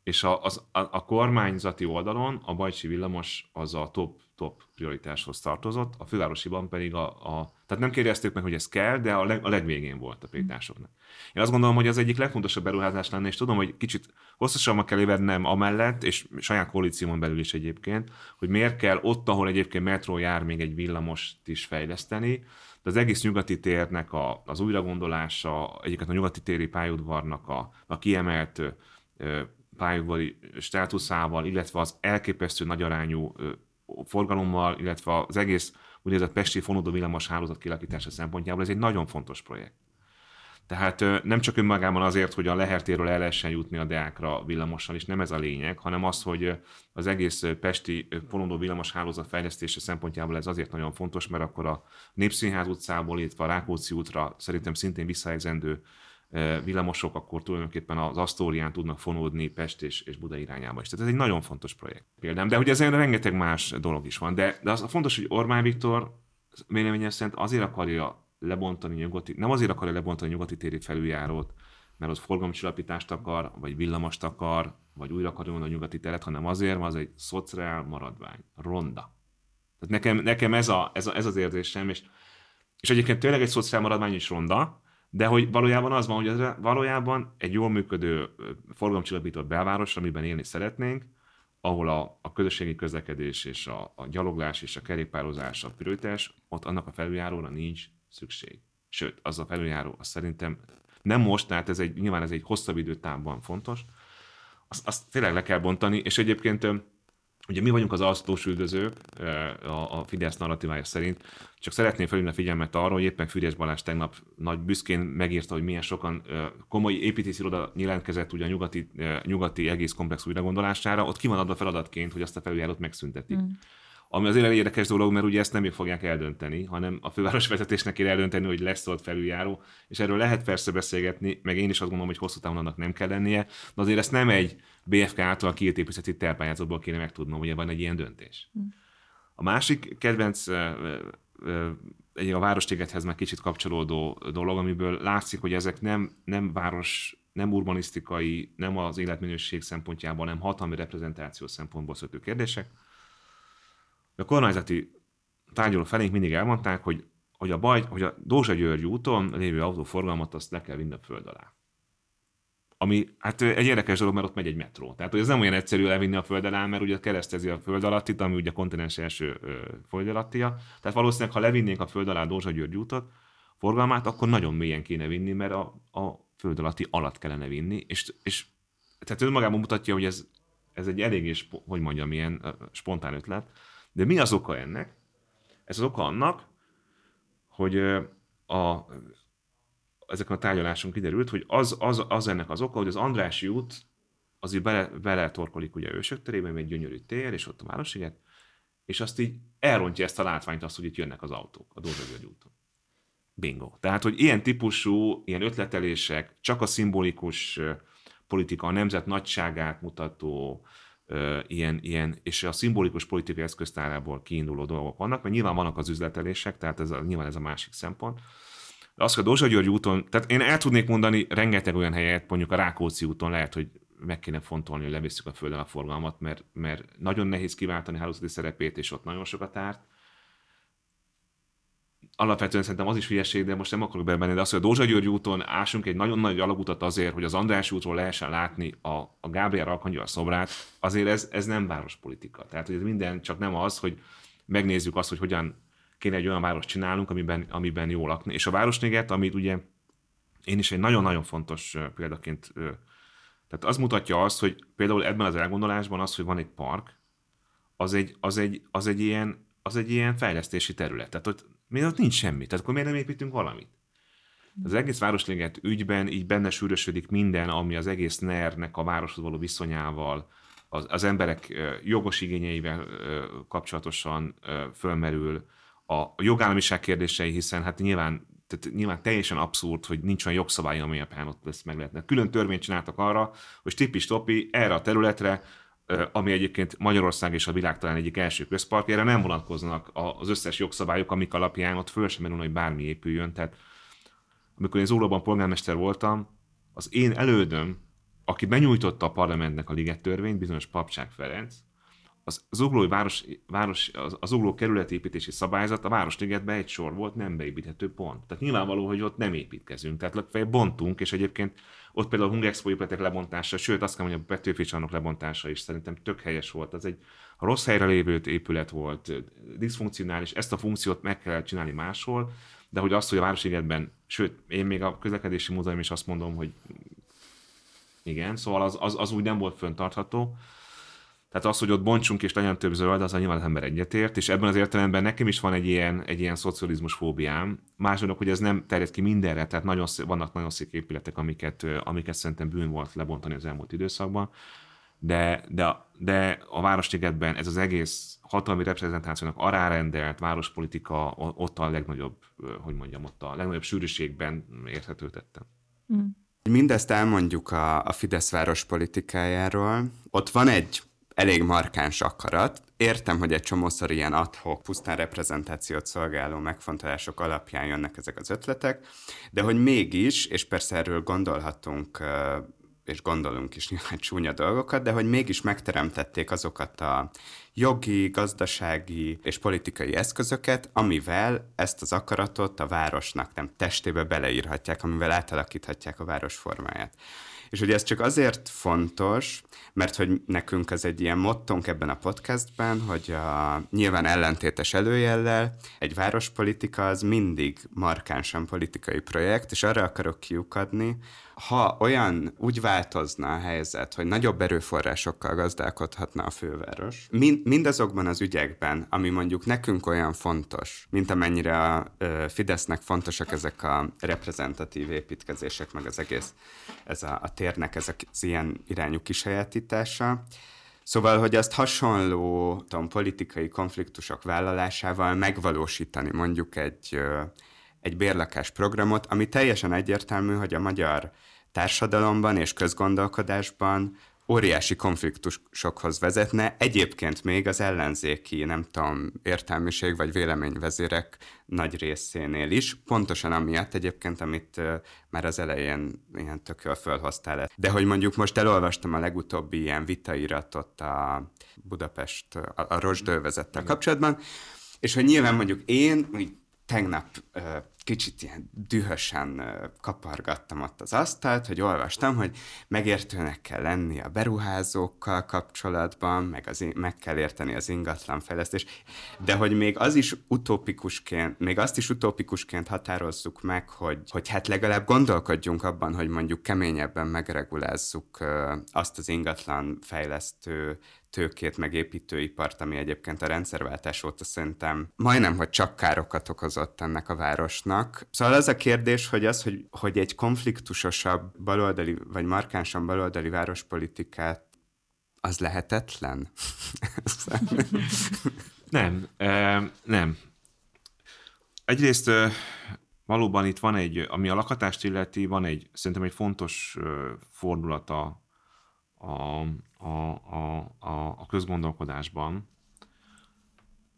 És a, az, a, a kormányzati oldalon a Bajcsi villamos az a top, top prioritáshoz tartozott, a fővárosiban pedig a, a tehát nem kérdeztük meg, hogy ez kell, de a, leg, a legvégén volt a prioritásoknak. Én azt gondolom, hogy az egyik legfontosabb beruházás lenne, és tudom, hogy kicsit hosszasabban kell évednem amellett, és saját koalíciómon belül is egyébként, hogy miért kell ott, ahol egyébként metró jár, még egy villamost is fejleszteni, de az egész nyugati térnek a, az újragondolása, egyiket a nyugati téri pályaudvarnak a, a kiemelt pályaudvari státuszával, illetve az elképesztő nagyarányú forgalommal, illetve az egész úgynevezett Pesti fonódó villamos hálózat kialakítása szempontjából ez egy nagyon fontos projekt. Tehát nem csak önmagában azért, hogy a lehertéről el lehessen jutni a Deákra villamossal, és nem ez a lényeg, hanem az, hogy az egész Pesti fonódó villamos hálózat fejlesztése szempontjából ez azért nagyon fontos, mert akkor a Népszínház utcából, illetve a Rákóczi útra szerintem szintén visszaegyzendő villamosok akkor tulajdonképpen az Asztórián tudnak fonódni Pest és, és Buda irányába is. Tehát ez egy nagyon fontos projekt példám. De hogy ezen rengeteg más dolog is van. De, de az a fontos, hogy Orbán Viktor véleményem szerint azért akarja lebontani nyugati, nem azért akarja lebontani nyugati téri felüljárót, mert az forgalomcsillapítást akar, vagy villamost akar, vagy újra akarja a nyugati teret, hanem azért, mert az egy szociál maradvány, ronda. Tehát nekem, nekem ez, a, ez, a, ez az érzésem, és, és egyébként tényleg egy szociál maradvány is ronda, de hogy valójában az van, hogy az valójában egy jól működő forgalomcsillapított belváros, amiben élni szeretnénk, ahol a, a közösségi közlekedés és a, a gyaloglás és a kerékpározás a prioritás, ott annak a felüljáróra nincs szükség. Sőt, az a felüljáró, az szerintem nem most, tehát ez egy, nyilván ez egy hosszabb időtávban fontos, azt, azt tényleg le kell bontani, és egyébként Ugye mi vagyunk az alsztós üldözők, a Fidesz narratívája szerint, csak szeretném felhívni a figyelmet arra, hogy éppen Füriyes Balázs tegnap nagy büszkén megírta, hogy milyen sokan komoly építési iroda jelentkezett ugye a nyugati, nyugati egész komplex újragondolására, ott ki van adva feladatként, hogy azt a felüljárót megszüntetik. Mm. Ami azért elég érdekes dolog, mert ugye ezt nem ők fogják eldönteni, hanem a főváros vezetésnek kell eldönteni, hogy lesz ott felüljáró, és erről lehet persze beszélgetni, meg én is azt gondolom, hogy hosszú távon annak nem kell lennie, de azért ezt nem egy BFK által kiírt építészeti tervpályázatból kéne megtudnom, hogy van egy ilyen döntés. Hm. A másik kedvenc egy a várostigethez már kicsit kapcsolódó dolog, amiből látszik, hogy ezek nem, nem város, nem urbanisztikai, nem az életminőség szempontjából, nem hatalmi reprezentáció szempontból szötő kérdések, a kormányzati tárgyaló felénk mindig elmondták, hogy hogy a, baj, hogy a Dózsa György úton lévő autóforgalmat azt le kell vinni a föld alá. Ami hát egy érdekes dolog, mert ott megy egy metró. Tehát, hogy ez nem olyan egyszerű levinni a föld alá, mert ugye keresztezi a föld alattit, ami ugye a kontinens első ö, föld alattia. Tehát valószínűleg, ha levinnénk a föld alá a Dózsa György útot, forgalmát, akkor nagyon mélyen kéne vinni, mert a, a föld alatti alatt kellene vinni, és, és tehát önmagában mutatja, hogy ez, ez egy eléggé, hogy mondjam, ilyen spontán ötlet. De mi az oka ennek? Ez az oka annak, hogy a, ezeken a tárgyaláson kiderült, hogy az, az, az ennek az oka, hogy az Andrási út azért bele, bele torkolik ugye ősök terében, egy gyönyörű tér, és ott a Városiget, és azt így elrontja ezt a látványt azt, hogy itt jönnek az autók a Dózsa úton. Bingo. Tehát, hogy ilyen típusú, ilyen ötletelések, csak a szimbolikus politika, a nemzet nagyságát mutató, ilyen, ilyen, és a szimbolikus politikai eszköztárából kiinduló dolgok vannak, mert nyilván vannak az üzletelések, tehát ez a, nyilván ez a másik szempont. De azt, hogy a Dózsa György úton, tehát én el tudnék mondani rengeteg olyan helyet, mondjuk a Rákóczi úton lehet, hogy meg kéne fontolni, hogy levisszük a földön a forgalmat, mert, mert nagyon nehéz kiváltani hálózati szerepét, és ott nagyon sokat árt alapvetően szerintem az is hülyeség, de most nem akarok bemenni, de az, hogy a Dózsa György úton ásunk egy nagyon nagy alagutat azért, hogy az András útról lehessen látni a, a Gábriel Arkangyal szobrát, azért ez, ez nem várospolitika. Tehát, hogy ez minden csak nem az, hogy megnézzük azt, hogy hogyan kéne egy olyan város csinálnunk, amiben, amiben jó lakni. És a Városnéget, amit ugye én is egy nagyon-nagyon fontos példaként, tehát az mutatja azt, hogy például ebben az elgondolásban az, hogy van egy park, az egy, az egy, az egy ilyen az egy ilyen fejlesztési terület. Tehát ott még ott nincs semmi. Tehát akkor miért nem építünk valamit? Az egész Városliget ügyben így benne sűrösödik minden, ami az egész NER-nek a városhoz való viszonyával, az, az emberek jogos igényeivel kapcsolatosan fölmerül, a jogállamiság kérdései, hiszen hát nyilván, tehát nyilván teljesen abszurd, hogy nincs olyan jogszabály, ami alapján ott ezt meg lehetne. Külön törvényt csináltak arra, hogy tipi-topi erre a területre ami egyébként Magyarország és a világ talán egyik első közparkjára nem vonatkoznak az összes jogszabályok, amik alapján ott föl sem merül, hogy bármi épüljön. Tehát amikor én Zólóban polgármester voltam, az én elődöm, aki benyújtotta a parlamentnek a liget törvényt, bizonyos Papcsák Ferenc, az, az uglói város, város, az, az ugló kerületépítési szabályzat a Városligetben egy sor volt nem beépíthető pont. Tehát nyilvánvaló, hogy ott nem építkezünk. Tehát legfeljebb bontunk, és egyébként ott például a Hungexpo épületek lebontása, sőt azt kell mondjam, a Petőfi csarnok lebontása is szerintem tök helyes volt. Az egy rossz helyre lévő épület volt, diszfunkcionális, ezt a funkciót meg kell csinálni máshol, de hogy azt, hogy a Városligetben, sőt, én még a közlekedési múzeum is azt mondom, hogy igen, szóval az, az, az úgy nem volt föntartható. Tehát az, hogy ott bontsunk és legyen több zöld, az nyilván az ember egyetért, és ebben az értelemben nekem is van egy ilyen, egy ilyen szocializmus fóbiám. Másodok, hogy ez nem terjed ki mindenre, tehát nagyon, vannak nagyon szép épületek, amiket, amiket szerintem bűn volt lebontani az elmúlt időszakban, de, de, de a Városligetben ez az egész hatalmi reprezentációnak arárendelt várospolitika ott a legnagyobb, hogy mondjam, ott a legnagyobb sűrűségben érthető tettem. Mm. Mindezt elmondjuk a, a Fidesz város politikájáról. Ott van egy elég markáns akarat. Értem, hogy egy csomószor ilyen adhok, pusztán reprezentációt szolgáló megfontolások alapján jönnek ezek az ötletek, de hogy mégis, és persze erről gondolhatunk és gondolunk is nyilván csúnya dolgokat, de hogy mégis megteremtették azokat a jogi, gazdasági és politikai eszközöket, amivel ezt az akaratot a városnak nem testébe beleírhatják, amivel átalakíthatják a város formáját. És ugye ez csak azért fontos, mert hogy nekünk az egy ilyen mottonk ebben a podcastben, hogy a nyilván ellentétes előjellel egy várospolitika az mindig markánsan politikai projekt, és arra akarok kiukadni, ha olyan úgy változna a helyzet, hogy nagyobb erőforrásokkal gazdálkodhatna a főváros, mind, mindazokban az ügyekben, ami mondjuk nekünk olyan fontos, mint amennyire a Fidesznek fontosak ezek a reprezentatív építkezések, meg az egész, ez a, a térnek ez az ilyen irányú kisajátítása, Szóval, hogy azt hasonló tudom, politikai konfliktusok vállalásával megvalósítani mondjuk egy, egy bérlakás programot, ami teljesen egyértelmű, hogy a magyar társadalomban és közgondolkodásban óriási konfliktusokhoz vezetne, egyébként még az ellenzéki, nem tudom, értelmiség vagy véleményvezérek nagy részénél is, pontosan amiatt egyébként, amit már az elején ilyen tök jól fölhoztál. De hogy mondjuk most elolvastam a legutóbbi ilyen vitairatot a Budapest, a, a Rosdővezettel kapcsolatban, és hogy nyilván mondjuk én, tegnap kicsit ilyen dühösen kapargattam ott az asztalt, hogy olvastam, hogy megértőnek kell lenni a beruházókkal kapcsolatban, meg, az, meg kell érteni az ingatlanfejlesztés, de hogy még az is utópikusként, még azt is utópikusként határozzuk meg, hogy, hogy hát legalább gondolkodjunk abban, hogy mondjuk keményebben megregulázzuk azt az ingatlan fejlesztő tőkét, meg építőipart, ami egyébként a rendszerváltás óta szerintem majdnem, hogy csak károkat okozott ennek a városnak. Szóval az a kérdés, hogy az, hogy, hogy egy konfliktusosabb baloldali, vagy markánsan baloldali várospolitikát az lehetetlen? nem, nem. Egyrészt valóban itt van egy, ami a lakhatást illeti, van egy, szerintem egy fontos fordulata a, a, a, a, a közgondolkodásban,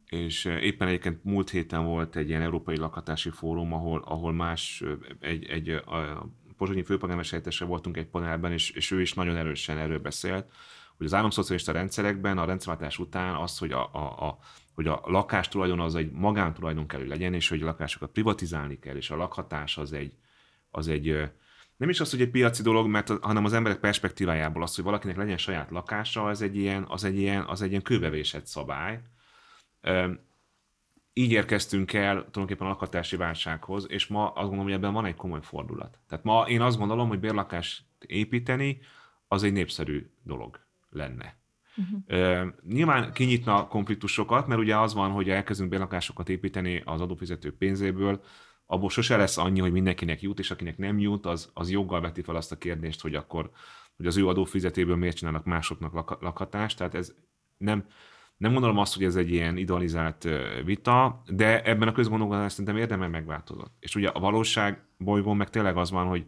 és éppen egyébként múlt héten volt egy ilyen európai lakhatási fórum, ahol, ahol más, egy, egy a Pozsonyi főpolgármester voltunk egy panelben, és, és ő is nagyon erősen erről beszélt, hogy az államszocialista rendszerekben a rendszerváltás után az, hogy a, a, a, hogy a lakástulajdon az egy magántulajdon kell, hogy legyen, és hogy a lakásokat privatizálni kell, és a lakhatás az egy, az egy nem is az, hogy egy piaci dolog, mert, hanem az emberek perspektívájából az, hogy valakinek legyen saját lakása, az egy ilyen, az egy ilyen, az egy ilyen kőbevésett szabály. Így érkeztünk el tulajdonképpen a lakhatási válsághoz, és ma azt gondolom, hogy ebben van egy komoly fordulat. Tehát ma én azt gondolom, hogy bérlakást építeni, az egy népszerű dolog lenne. Uh-huh. Uh, nyilván kinyitna konfliktusokat, mert ugye az van, hogy elkezdünk bérlakásokat építeni az adófizetők pénzéből, abból sose lesz annyi, hogy mindenkinek jut, és akinek nem jut, az, az joggal veti fel azt a kérdést, hogy akkor hogy az ő adófizetéből miért csinálnak másoknak lak- lakhatást. Tehát ez nem, nem gondolom azt, hogy ez egy ilyen idealizált vita, de ebben a közgondolkodás szerintem érdemel megváltozott. És ugye a valóság bolygón meg tényleg az van, hogy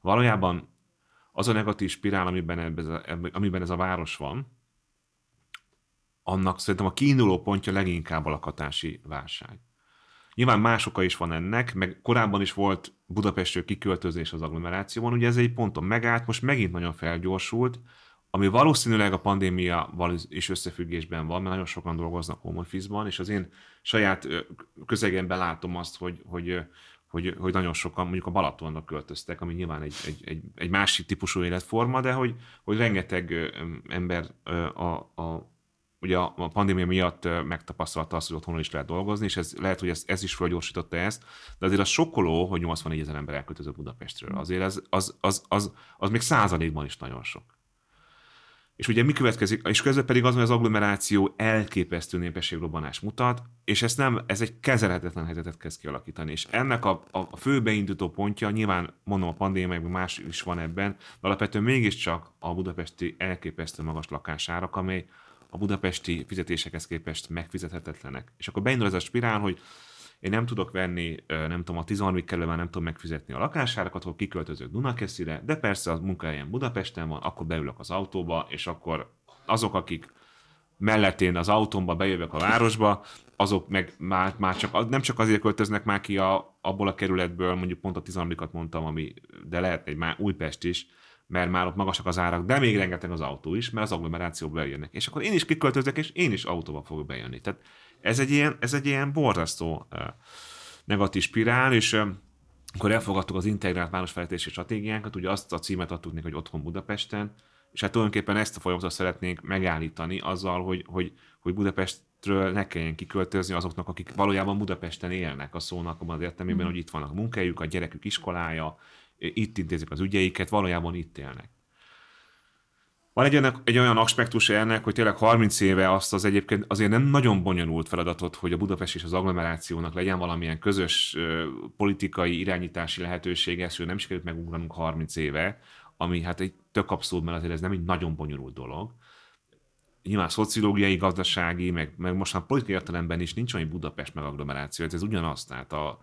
valójában az a negatív spirál, amiben, ez a, amiben ez a város van, annak szerintem a kiinduló pontja leginkább a lakhatási válság. Nyilván más oka is van ennek, meg korábban is volt Budapestről kiköltözés az agglomerációban, ugye ez egy ponton megállt, most megint nagyon felgyorsult, ami valószínűleg a pandémia is összefüggésben van, mert nagyon sokan dolgoznak home office-ban, és az én saját közegemben látom azt, hogy, hogy, hogy, hogy nagyon sokan mondjuk a Balatonra költöztek, ami nyilván egy, egy, egy, egy másik típusú életforma, de hogy, hogy rengeteg ember a, a, ugye a pandémia miatt megtapasztalta azt, hogy otthonról is lehet dolgozni, és ez, lehet, hogy ez, ez is felgyorsította ezt, de azért az sokkoló, hogy 84 ezer ember elköltözött Budapestről. Azért ez, az, az, az, az még százalékban is nagyon sok. És ugye mi következik, és közben pedig az, hogy az agglomeráció elképesztő népességrobbanás mutat, és ez nem, ez egy kezelhetetlen helyzetet kezd kialakítani. És ennek a, a, a fő beindító pontja, nyilván mondom a pandémia, meg más is van ebben, de alapvetően mégiscsak a budapesti elképesztő magas lakásárak, amely a budapesti fizetésekhez képest megfizethetetlenek. És akkor beindul ez a spirál, hogy én nem tudok venni, nem tudom, a 13. kerületben nem tudom megfizetni a lakásárakat, akkor kiköltözök Dunakeszire, de persze a munkahelyem Budapesten van, akkor beülök az autóba, és akkor azok, akik mellettén az autómba bejövök a városba, azok meg már, már csak, nem csak azért költöznek már ki a, abból a kerületből, mondjuk pont a 13 mondtam, ami, de lehet egy már Újpest is, mert már ott magasak az árak, de még rengeteg az autó is, mert az agglomerációba bejönnek. És akkor én is kiköltözök, és én is autóba fogok bejönni. Tehát ez egy ilyen, ez egy ilyen borzasztó negatív spirál, és akkor elfogadtuk az integrált városfejlesztési stratégiánkat, ugye azt a címet adtuk neki, hogy otthon Budapesten, és hát tulajdonképpen ezt a folyamatot szeretnénk megállítani azzal, hogy, hogy, hogy Budapestről ne kelljen kiköltözni azoknak, akik valójában Budapesten élnek a szónak abban az értelmében, mm. hogy itt vannak a munkahelyük, a gyerekük iskolája, itt intézik az ügyeiket, valójában itt élnek. Van egy, olyan, egy olyan aspektus ennek, hogy tényleg 30 éve azt az egyébként azért nem nagyon bonyolult feladatot, hogy a Budapest és az agglomerációnak legyen valamilyen közös politikai irányítási lehetősége, ezt nem sikerült megugranunk 30 éve, ami hát egy tök abszurd, mert azért ez nem egy nagyon bonyolult dolog. Nyilván szociológiai, gazdasági, meg, meg most már politikai értelemben is nincs olyan Budapest meg agglomeráció, ez ugyanaz, tehát a,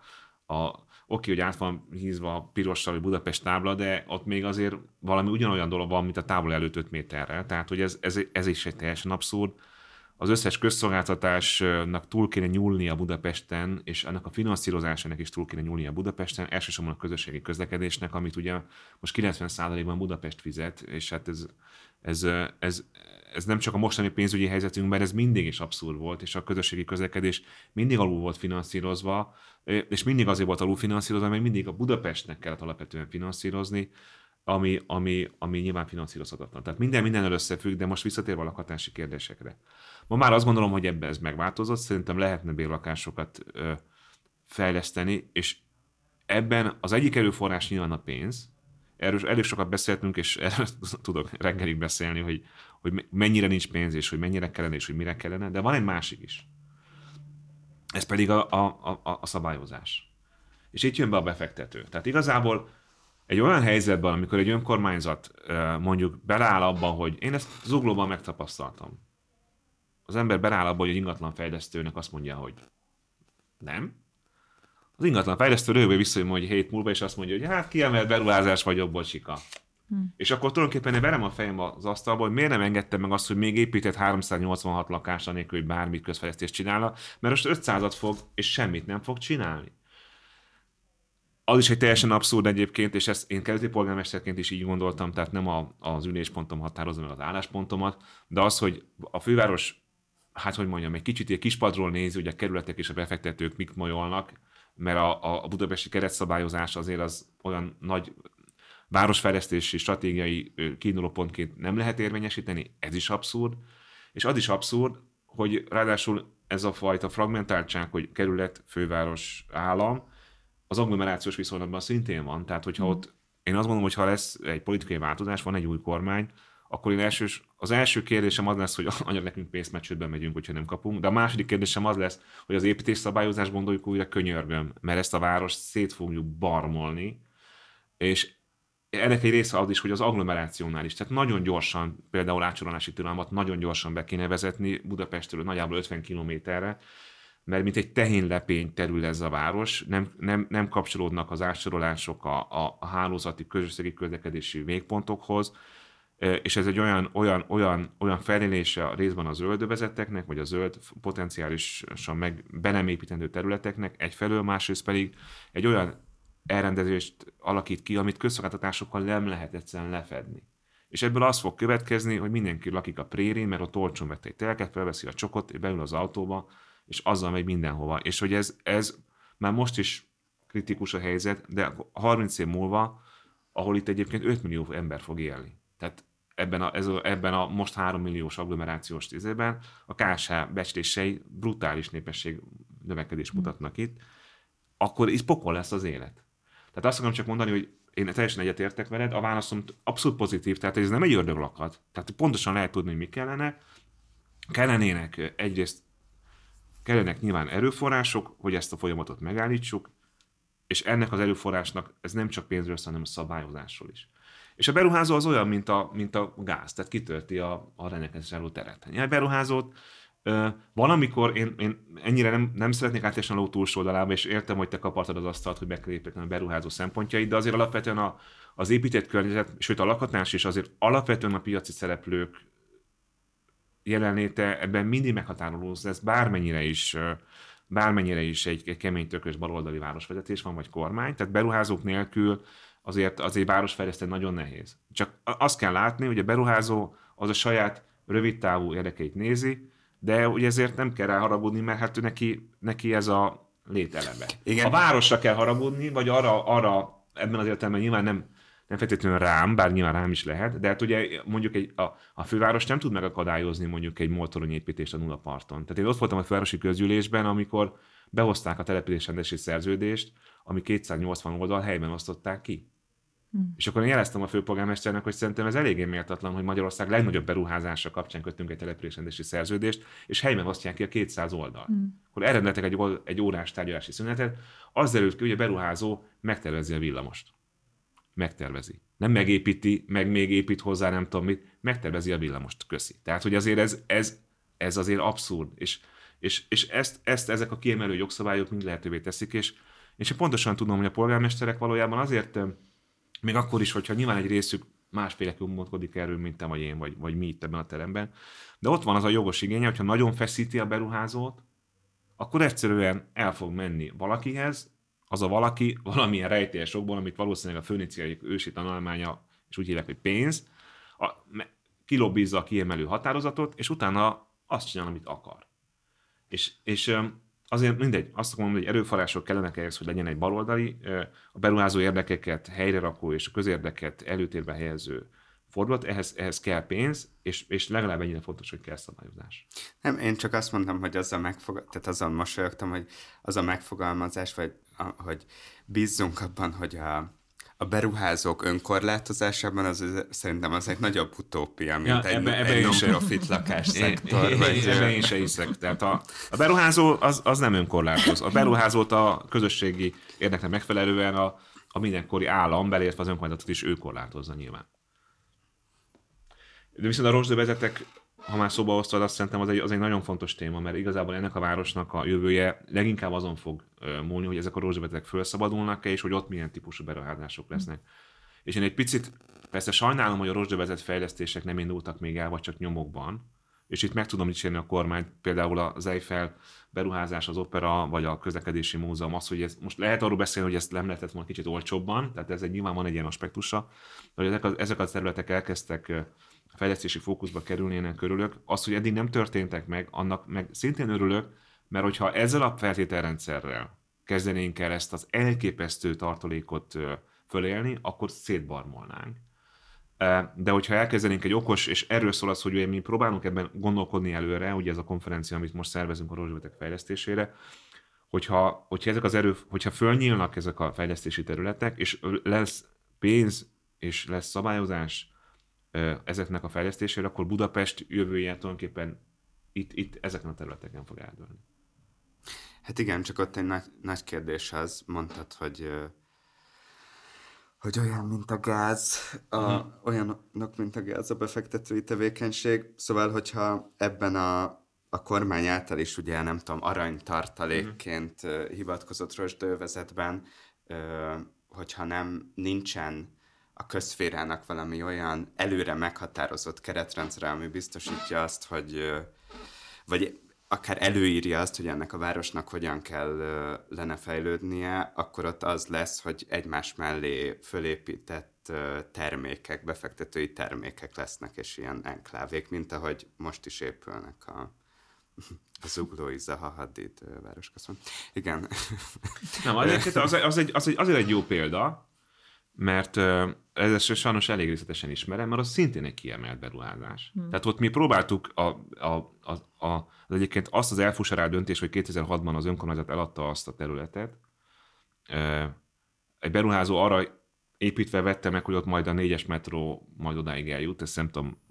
a, oké, hogy át van hízva a pirossal, vagy Budapest tábla, de ott még azért valami ugyanolyan dolog van, mint a tábla előtt 5 méterrel. Tehát, hogy ez, ez, ez is egy teljesen abszurd. Az összes közszolgáltatásnak túl kéne nyúlnia Budapesten, és annak a finanszírozásának is túl kéne nyúlnia Budapesten, elsősorban a közösségi közlekedésnek, amit ugye most 90%-ban Budapest fizet, és hát ez, ez, ez, ez nem csak a mostani pénzügyi helyzetünkben, ez mindig is abszurd volt, és a közösségi közlekedés mindig alul volt finanszírozva, és mindig azért volt alulfinanszírozva, mert mindig a Budapestnek kellett alapvetően finanszírozni, ami, ami, ami nyilván finanszírozhatatlan. Tehát minden minden összefügg, de most visszatérve a lakhatási kérdésekre. Ma már azt gondolom, hogy ebben ez megváltozott, szerintem lehetne bérlakásokat ö, fejleszteni, és ebben az egyik erőforrás nyilván a pénz, erről elég sokat beszéltünk, és erről tudok reggelig beszélni, hogy, hogy mennyire nincs pénz, és hogy mennyire kellene, és hogy mire kellene, de van egy másik is. Ez pedig a, a, a, a szabályozás. És itt jön be a befektető. Tehát igazából egy olyan helyzetben, amikor egy önkormányzat mondjuk beleáll abban, hogy én ezt zuglóban megtapasztaltam. Az ember beleáll abban, hogy egy ingatlan fejlesztőnek azt mondja, hogy nem. Az ingatlan fejlesztő rövő visszajön hogy hét múlva, és azt mondja, hogy hát kiemelt beruházás vagy jobb bocsika. Hm. És akkor tulajdonképpen én verem a fejem az asztalba, hogy miért nem engedtem meg azt, hogy még épített 386 lakása nélkül, hogy bármit közfejlesztést csinálna, mert most 500-at fog, és semmit nem fog csinálni az is egy teljesen abszurd egyébként, és ezt én keleti polgármesterként is így gondoltam, tehát nem a, az üléspontom határozza meg az álláspontomat, de az, hogy a főváros, hát hogy mondjam, egy kicsit egy kispadról nézi, hogy a kerületek és a befektetők mik majolnak, mert a, a budapesti keretszabályozás azért az olyan nagy városfejlesztési stratégiai kiindulópontként nem lehet érvényesíteni, ez is abszurd, és az is abszurd, hogy ráadásul ez a fajta fragmentáltság, hogy kerület, főváros, állam, az agglomerációs viszonylatban szintén van. Tehát, hogyha mm. ott, én azt gondolom, hogy ha lesz egy politikai változás, van egy új kormány, akkor én elsős, az első kérdésem az lesz, hogy anya nekünk pénzmecsődben megyünk, hogyha nem kapunk, de a második kérdésem az lesz, hogy az építés szabályozás gondoljuk újra könyörgöm, mert ezt a város szét fogjuk barmolni, és ennek egy része az is, hogy az agglomerációnál is, tehát nagyon gyorsan, például átsorolási tilalmat nagyon gyorsan be kéne vezetni Budapestről nagyjából 50 kilométerre, mert mint egy tehénlepény terül ez a város, nem, nem, nem kapcsolódnak az átsorolások a, a, a hálózati közösségi közlekedési végpontokhoz, és ez egy olyan, olyan, olyan, olyan felélése a részben a zöldövezeteknek, vagy a zöld potenciálisan meg be nem építendő területeknek, egyfelől, másrészt pedig egy olyan elrendezést alakít ki, amit közszolgáltatásokkal nem lehet egyszerűen lefedni. És ebből az fog következni, hogy mindenki lakik a prérén, mert ott olcsón vette egy telket, felveszi a csokot, beül az autóba, és azzal megy mindenhova. És hogy ez, ez már most is kritikus a helyzet, de 30 év múlva, ahol itt egyébként 5 millió ember fog élni. Tehát ebben a, ez a, ebben a most 3 milliós agglomerációs tízében a KSH becslései brutális népesség növekedés hm. mutatnak itt, akkor is pokol lesz az élet. Tehát azt akarom csak mondani, hogy én teljesen egyetértek veled, a válaszom abszolút pozitív, tehát ez nem egy ördöglakat. Tehát pontosan lehet tudni, hogy mi kellene. Kellenének egyrészt Kellenek nyilván erőforrások, hogy ezt a folyamatot megállítsuk, és ennek az erőforrásnak ez nem csak pénzről, hanem a szabályozásról is. És a beruházó az olyan, mint a, mint a gáz, tehát kitölti a, a rendelkezésre álló teret. A beruházót van, amikor én, én ennyire nem, nem szeretnék átesni a ló túlsó oldalába, és értem, hogy te kapartad az asztalt, hogy meg a beruházó szempontjait, de azért alapvetően a, az épített környezet, sőt a lakhatás is azért alapvetően a piaci szereplők jelenléte ebben mindig meghatározó lesz, bármennyire is bármennyire is egy, kemény tökös baloldali városvezetés van, vagy kormány, tehát beruházók nélkül azért, azért városfejleszteni nagyon nehéz. Csak azt kell látni, hogy a beruházó az a saját rövidtávú érdekeit nézi, de ugye ezért nem kell rá haragudni, mert hát neki, neki ez a lételeme. Igen. A városra kell haragudni, vagy arra, arra ebben az értelemben nyilván nem nem feltétlenül rám, bár nyilván rám is lehet, de hát ugye mondjuk egy, a, a főváros nem tud megakadályozni mondjuk egy motoronyépítést a nulla parton. Tehát én ott voltam a fővárosi közgyűlésben, amikor behozták a településrendesi szerződést, ami 280 oldal helyben osztották ki. Hmm. És akkor én jeleztem a főpolgármesternek, hogy szerintem ez eléggé méltatlan, hogy Magyarország legnagyobb beruházása kapcsán kötünk egy településrendesi szerződést, és helyben osztják ki a 200 oldal. Hmm. Akkor elrendeltek egy, egy órás tárgyalási szünetet, az derült ki, hogy a beruházó megtervezi a villamost megtervezi. Nem megépíti, meg még épít hozzá, nem tudom mit, megtervezi a villamost, köszi. Tehát, hogy azért ez, ez, ez azért abszurd, és, és, és ezt, ezt ezek a kiemelő jogszabályok mind lehetővé teszik, és, és én pontosan tudom, hogy a polgármesterek valójában azért, még akkor is, hogyha nyilván egy részük másféleképpen gondolkodik erről, mint te vagy én, vagy, vagy mi itt ebben a teremben. De ott van az a jogos igénye, hogyha nagyon feszíti a beruházót, akkor egyszerűen el fog menni valakihez, az a valaki valamilyen rejtélyes okból, amit valószínűleg a főniciai ősi tanulmánya, és úgy hívják, hogy pénz, a, kilobbizza a kiemelő határozatot, és utána azt csinál, amit akar. És, és azért mindegy, azt mondani, hogy erőforrások kellenek ehhez, hogy legyen egy baloldali, a beruházó érdekeket helyre rakó és a közérdeket előtérbe helyező fordulat, ehhez, ehhez kell pénz, és, és legalább ennyire fontos, hogy kell szabályozás. Nem, én csak azt mondtam, hogy az a megfog... tehát azon mosolyogtam, hogy az a megfogalmazás, vagy a, hogy bízzunk abban, hogy a, a beruházók önkorlátozásában az, szerintem az egy nagyobb utópia, mint ja, egy, ebbe, ebbe egy non-profit lakásszektor. Én, vagy... Ebben én se hiszek. Tehát a, a beruházó az, az nem önkorlátoz. A beruházót a közösségi érdeknek megfelelően a, a mindenkori állam, belértve az önkormányzatot is ő korlátozza nyilván. De viszont a rozsdövezetek ha már szóba hoztad, azt szerintem az egy, az egy nagyon fontos téma, mert igazából ennek a városnak a jövője leginkább azon fog múlni, hogy ezek a rózsabetegek felszabadulnak-e, és hogy ott milyen típusú beruházások lesznek. És én egy picit persze sajnálom, hogy a rozsdövezet fejlesztések nem indultak még el, vagy csak nyomokban, és itt meg tudom dicsérni a kormányt, például az Eiffel beruházás, az opera, vagy a közlekedési múzeum, az, hogy ez, most lehet arról beszélni, hogy ezt nem lehetett volna kicsit olcsóbban, tehát ez egy nyilván van egy ilyen aspektusa, hogy ezek a, ezek a területek elkezdtek fejlesztési fókuszba kerülnének körülök. Az, hogy eddig nem történtek meg, annak meg szintén örülök, mert hogyha ezzel a feltételrendszerrel kezdenénk el ezt az elképesztő tartalékot fölélni, akkor szétbarmolnánk. De hogyha elkezdenénk egy okos, és erről szól az, hogy mi próbálunk ebben gondolkodni előre, ugye ez a konferencia, amit most szervezünk a rozsbetek fejlesztésére, hogyha, hogyha ezek az erő, hogyha fölnyílnak ezek a fejlesztési területek, és lesz pénz, és lesz szabályozás, ezeknek a fejlesztésére, akkor Budapest jövője tulajdonképpen itt, itt ezeken a területeken fog eldőlni. Hát igen, csak ott egy nagy, nagy kérdés az, mondtad, hogy hogy olyan, mint a gáz, a, uh-huh. olyanok, mint a gáz a befektetői tevékenység. Szóval, hogyha ebben a, a kormány által is ugye, nem tudom, aranytartalékként uh-huh. hivatkozott rosdővezetben, hogyha nem nincsen a közférának valami olyan előre meghatározott keretrendszer, ami biztosítja azt, hogy vagy akár előírja azt, hogy ennek a városnak hogyan kell lenne fejlődnie, akkor ott az lesz, hogy egymás mellé fölépített termékek, befektetői termékek lesznek, és ilyen enklávék, mint ahogy most is épülnek a, a Zuglói Zaha Hadid városközpont. Igen. Nem, az, az, az, egy, az egy, azért egy jó példa, mert ez sajnos elég részletesen ismerem, mert az szintén egy kiemelt beruházás. Hmm. Tehát ott mi próbáltuk a, a, a, a, az egyébként azt az elfusarált döntés, hogy 2006-ban az önkormányzat eladta azt a területet. Egy beruházó arra építve vette meg, hogy ott majd a négyes metró majd odáig eljut, ezt nem tudom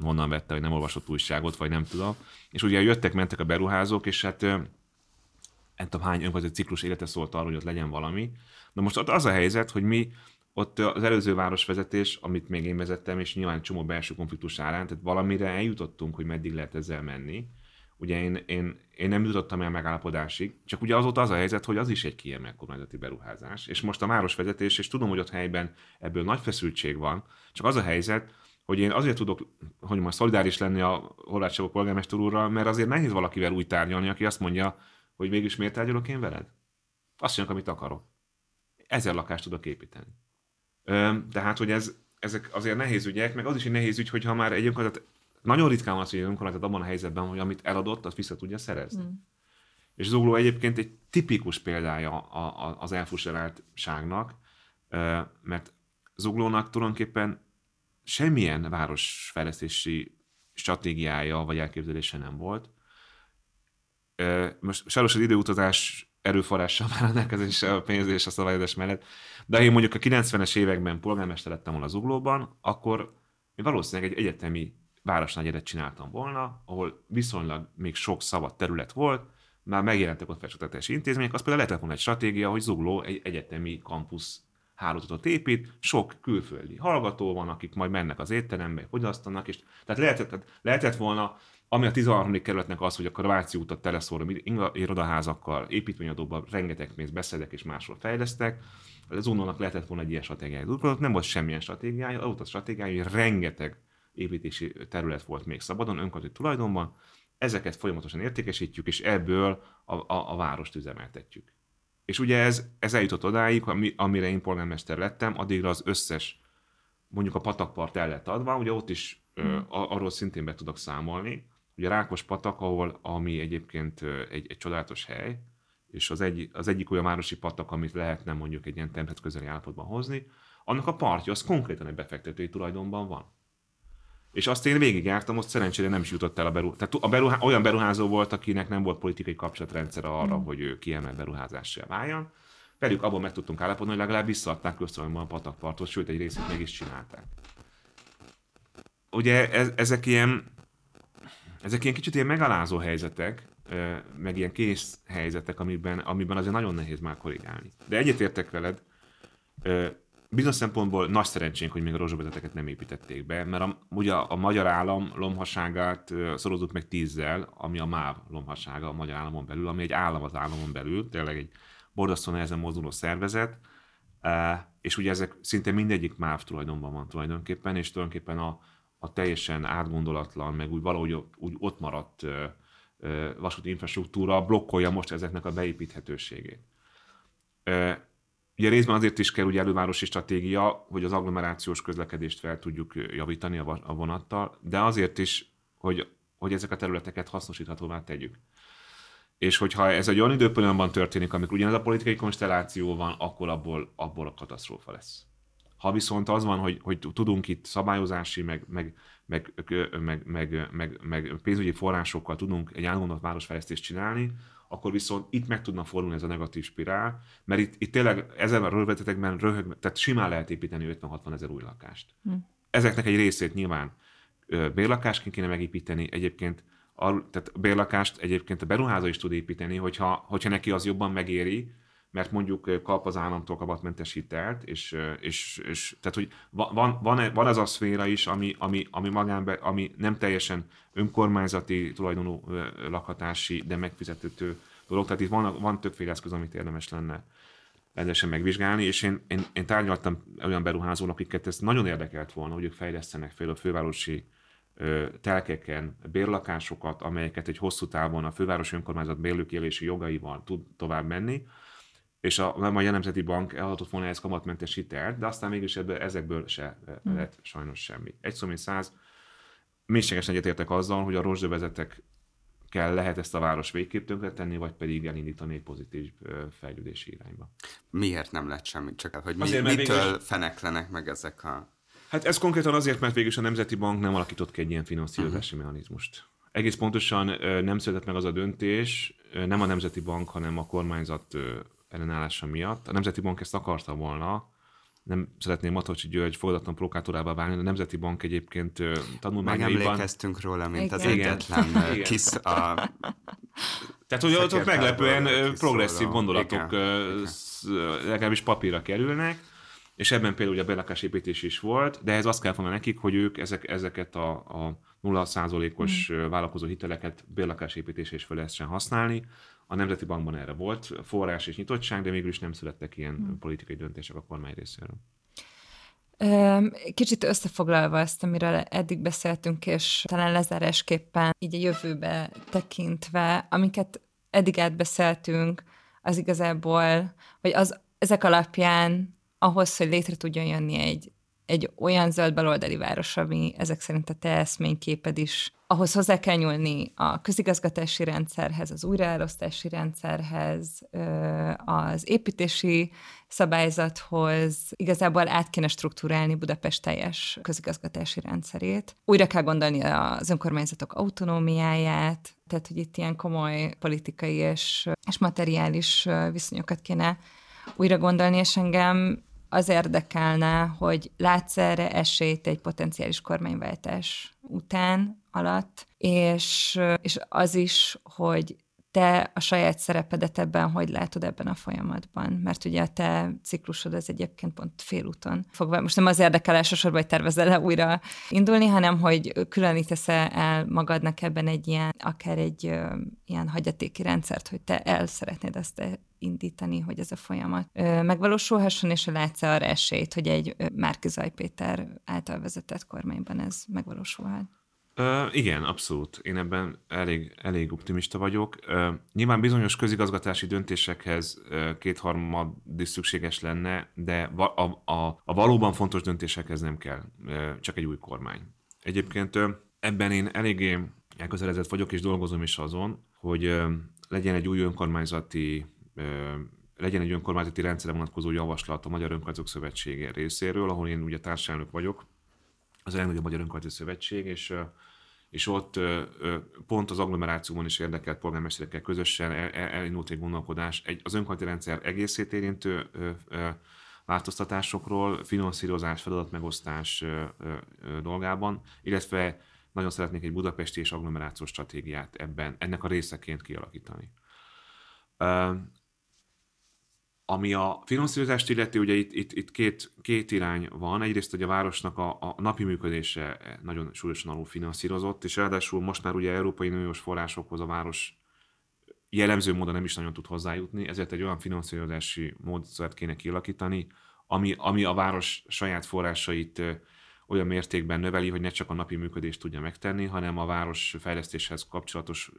honnan vette, hogy nem olvasott újságot, vagy nem tudom. És ugye jöttek, mentek a beruházók, és hát nem tudom hány önkormányzati ciklus élete szólt arról, hogy ott legyen valami. Na most ott az a helyzet, hogy mi ott az előző városvezetés, amit még én vezettem, és nyilván csomó belső konfliktus árán, tehát valamire eljutottunk, hogy meddig lehet ezzel menni. Ugye én, én, én nem jutottam el megállapodásig, csak ugye azóta az a helyzet, hogy az is egy kiemelt kormányzati beruházás. És most a városvezetés, és tudom, hogy ott helyben ebből nagy feszültség van, csak az a helyzet, hogy én azért tudok, hogy most szolidáris lenni a Horváth Csaba polgármester úrral, mert azért nehéz valakivel úgy tárgyalni, aki azt mondja, hogy mégis miért tárgyalok én veled? Azt mondjuk, amit akarok. Ezer lakást tudok építeni. Tehát, hogy ez, ezek azért nehéz ügyek, meg az is egy nehéz ügy, hogyha már egy önkormányzat, nagyon ritkán van az, hogy egy önkormányzat abban a helyzetben, hogy amit eladott, azt vissza tudja szerezni. Mm. És Zugló egyébként egy tipikus példája a, a, az elfuseráltságnak, mert Zuglónak tulajdonképpen semmilyen városfejlesztési stratégiája vagy elképzelése nem volt. Most sajnos az időutazás erőforrással már rendelkezés a pénz és a szabályozás mellett. De ha én mondjuk a 90-es években polgármester lettem volna az Uglóban, akkor én valószínűleg egy egyetemi városnagyedet csináltam volna, ahol viszonylag még sok szabad terület volt, már megjelentek ott felsőoktatási intézmények, az például lehetett volna egy stratégia, hogy Zugló egy egyetemi kampusz hálózatot épít, sok külföldi hallgató van, akik majd mennek az étterembe, fogyasztanak, és tehát lehetett, lehetett volna Ami a 13. kerületnek az, hogy a Karváci útat teleszóra irodaházakkal, építményadóban rengeteg pénzt beszedek és máshol fejlesztek, az unónak lehetett volna egy ilyen stratégiája. Nem volt semmilyen stratégiája, az a stratégiája, hogy rengeteg építési terület volt még szabadon, önkormányzati tulajdonban, ezeket folyamatosan értékesítjük, és ebből a, a, a várost üzemeltetjük. És ugye ez, ez eljutott odáig, ami, amire én polgármester lettem, addigra az összes, mondjuk a patakpart el lett adva, ugye ott is mm. ö, arról szintén be tudok számolni, ugye Rákos patak, ahol, ami egyébként egy, egy csodálatos hely, és az, egy, az egyik olyan városi patak, amit lehetne mondjuk egy ilyen tempet közeli állapotban hozni, annak a partja az konkrétan egy befektetői tulajdonban van. És azt én végigjártam, most szerencsére nem is jutott el a beruházó. Tehát a beruhá... olyan beruházó volt, akinek nem volt politikai kapcsolatrendszer arra, mm. hogy ő kiemelt beruházással váljon. Velük abban meg tudtunk állapodni, hogy legalább visszaadták köztulajdonban a patakpartot, sőt egy részét meg is csinálták. Ugye ez, ezek ilyen ezek ilyen kicsit ilyen megalázó helyzetek, meg ilyen kész helyzetek, amiben, amiben azért nagyon nehéz már korrigálni. De egyetértek veled, bizonyos szempontból nagy szerencsénk, hogy még a rozsaböteteket nem építették be, mert a, ugye a, magyar állam lomhasságát szorozott meg tízzel, ami a MÁV lomhassága a magyar államon belül, ami egy állam az államon belül, tényleg egy borzasztó nehezen mozduló szervezet, és ugye ezek szinte mindegyik MÁV tulajdonban van tulajdonképpen, és tulajdonképpen a, a teljesen átgondolatlan, meg úgy valahogy úgy ott maradt vasúti infrastruktúra blokkolja most ezeknek a beépíthetőségét. Ugye részben azért is kell ugye elővárosi stratégia, hogy az agglomerációs közlekedést fel tudjuk javítani a vonattal, de azért is, hogy, hogy ezek a területeket hasznosíthatóvá tegyük. És hogyha ez egy olyan időpontban történik, amikor ugyanez a politikai konstelláció van, akkor abból, abból a katasztrófa lesz. Ha viszont az van, hogy, hogy tudunk itt szabályozási, meg, meg, meg, meg, meg, meg, meg pénzügyi forrásokkal tudunk egy átgondolt városfejlesztést csinálni, akkor viszont itt meg tudna fordulni ez a negatív spirál, mert itt, itt tényleg ezen a rövetetekben röhög, tehát simán lehet építeni 50-60 ezer új lakást. Hm. Ezeknek egy részét nyilván bérlakásként kéne megépíteni, egyébként a, tehát bérlakást egyébként a beruházó is tud építeni, hogyha, hogyha neki az jobban megéri, mert mondjuk kap az államtól kamatmentes hitelt, és, és, és tehát, hogy van, van, van ez a szféra is, ami, ami, ami magánbe, ami nem teljesen önkormányzati tulajdonú lakhatási, de megfizető dolog, tehát itt van, van többféle eszköz, amit érdemes lenne rendesen megvizsgálni, és én, én, én tárgyaltam olyan beruházónak, akiket ez nagyon érdekelt volna, hogy ők fejlesztenek fel a fővárosi telkeken bérlakásokat, amelyeket egy hosszú távon a fővárosi önkormányzat bérlőkélési jogaival tud tovább menni, és a, a Magyar Nemzeti Bank eladott volna ez kamatmentes hitelt, de aztán mégis ebből, ezekből se mm. lett sajnos semmi. Egy szó, mint száz, mélységesen egyetértek azzal, hogy a rozsdövezetek kell lehet ezt a város végképp tönkretenni, vagy pedig elindítani egy pozitív fejlődési irányba. Miért nem lett semmi? Csak hogy mi, azért, mitől végül... feneklenek meg ezek a... Hát ez konkrétan azért, mert végül a Nemzeti Bank nem alakított ki egy ilyen finanszírozási uh-huh. mechanizmust. Egész pontosan nem született meg az a döntés, nem a Nemzeti Bank, hanem a kormányzat ellenállása miatt. A Nemzeti Bank ezt akarta volna, nem szeretném Matocsi György fogadatlan prokátorába válni, de a Nemzeti Bank egyébként tanulmányaiban... Megemlékeztünk róla, mint Igen. az egyetlen kis a... Tehát, hogy ott, ott meglepően progresszív gondolatok Igen. legalábbis papírra kerülnek, és ebben például ugye a belakásépítés is volt, de ez azt kell mondani nekik, hogy ők ezek, ezeket a, a 0%-os mm. vállalkozó hiteleket bérlakásépítésre is fel lehessen használni, a Nemzeti Bankban erre volt forrás és nyitottság, de mégis nem születtek ilyen hmm. politikai döntések a kormány részéről. Kicsit összefoglalva ezt, amiről eddig beszéltünk, és talán lezárásképpen így a jövőbe tekintve, amiket eddig átbeszéltünk, az igazából, vagy az, ezek alapján ahhoz, hogy létre tudjon jönni egy, egy olyan zöld baloldali város, ami ezek szerint a te eszményképed is ahhoz hozzá kell nyúlni a közigazgatási rendszerhez, az újraelosztási rendszerhez, az építési szabályzathoz, igazából át kéne struktúrálni Budapest teljes közigazgatási rendszerét. Újra kell gondolni az önkormányzatok autonómiáját, tehát hogy itt ilyen komoly politikai és, és materiális viszonyokat kéne újra gondolni, és engem az érdekelne, hogy látsz erre esélyt egy potenciális kormányváltás után, alatt, és, és az is, hogy te a saját szerepedet ebben hogy látod ebben a folyamatban? Mert ugye a te ciklusod az egyébként pont félúton fogva. Most nem az érdekel elsősorban, hogy tervezel újra indulni, hanem hogy különítesz el magadnak ebben egy ilyen, akár egy ö, ilyen hagyatéki rendszert, hogy te el szeretnéd ezt indítani, hogy ez a folyamat ö, megvalósulhasson, és látsz arra esélyt, hogy egy Márki Péter által vezetett kormányban ez megvalósulhat? Uh, igen, abszolút. Én ebben elég, elég optimista vagyok. Uh, nyilván bizonyos közigazgatási döntésekhez uh, kétharmad is szükséges lenne, de va- a, a, a valóban fontos döntésekhez nem kell, uh, csak egy új kormány. Egyébként uh, ebben én eléggé elközelezett vagyok, és dolgozom is azon, hogy uh, legyen egy új önkormányzati uh, legyen egy önkormányzati rendszerre vonatkozó javaslat a Magyar Önkormányzatok Szövetsége részéről, ahol én ugye társelnök vagyok, az legnagyobb Magyar Önkormányzati Szövetség, és és ott pont az agglomerációban is érdekelt polgármesterekkel közösen elindult egy gondolkodás egy, az önkormányzati rendszer egészét érintő változtatásokról, finanszírozás, feladatmegosztás dolgában, illetve nagyon szeretnék egy budapesti és agglomerációs stratégiát ebben, ennek a részeként kialakítani. Ami a finanszírozást illeti, ugye itt, itt, itt két, két irány van. Egyrészt, hogy a városnak a, a napi működése nagyon súlyosan alul finanszírozott, és ráadásul most már ugye Európai Uniós forrásokhoz a város jellemző módon nem is nagyon tud hozzájutni, ezért egy olyan finanszírozási módszert kéne kialakítani, ami, ami a város saját forrásait olyan mértékben növeli, hogy ne csak a napi működést tudja megtenni, hanem a város fejlesztéshez kapcsolatos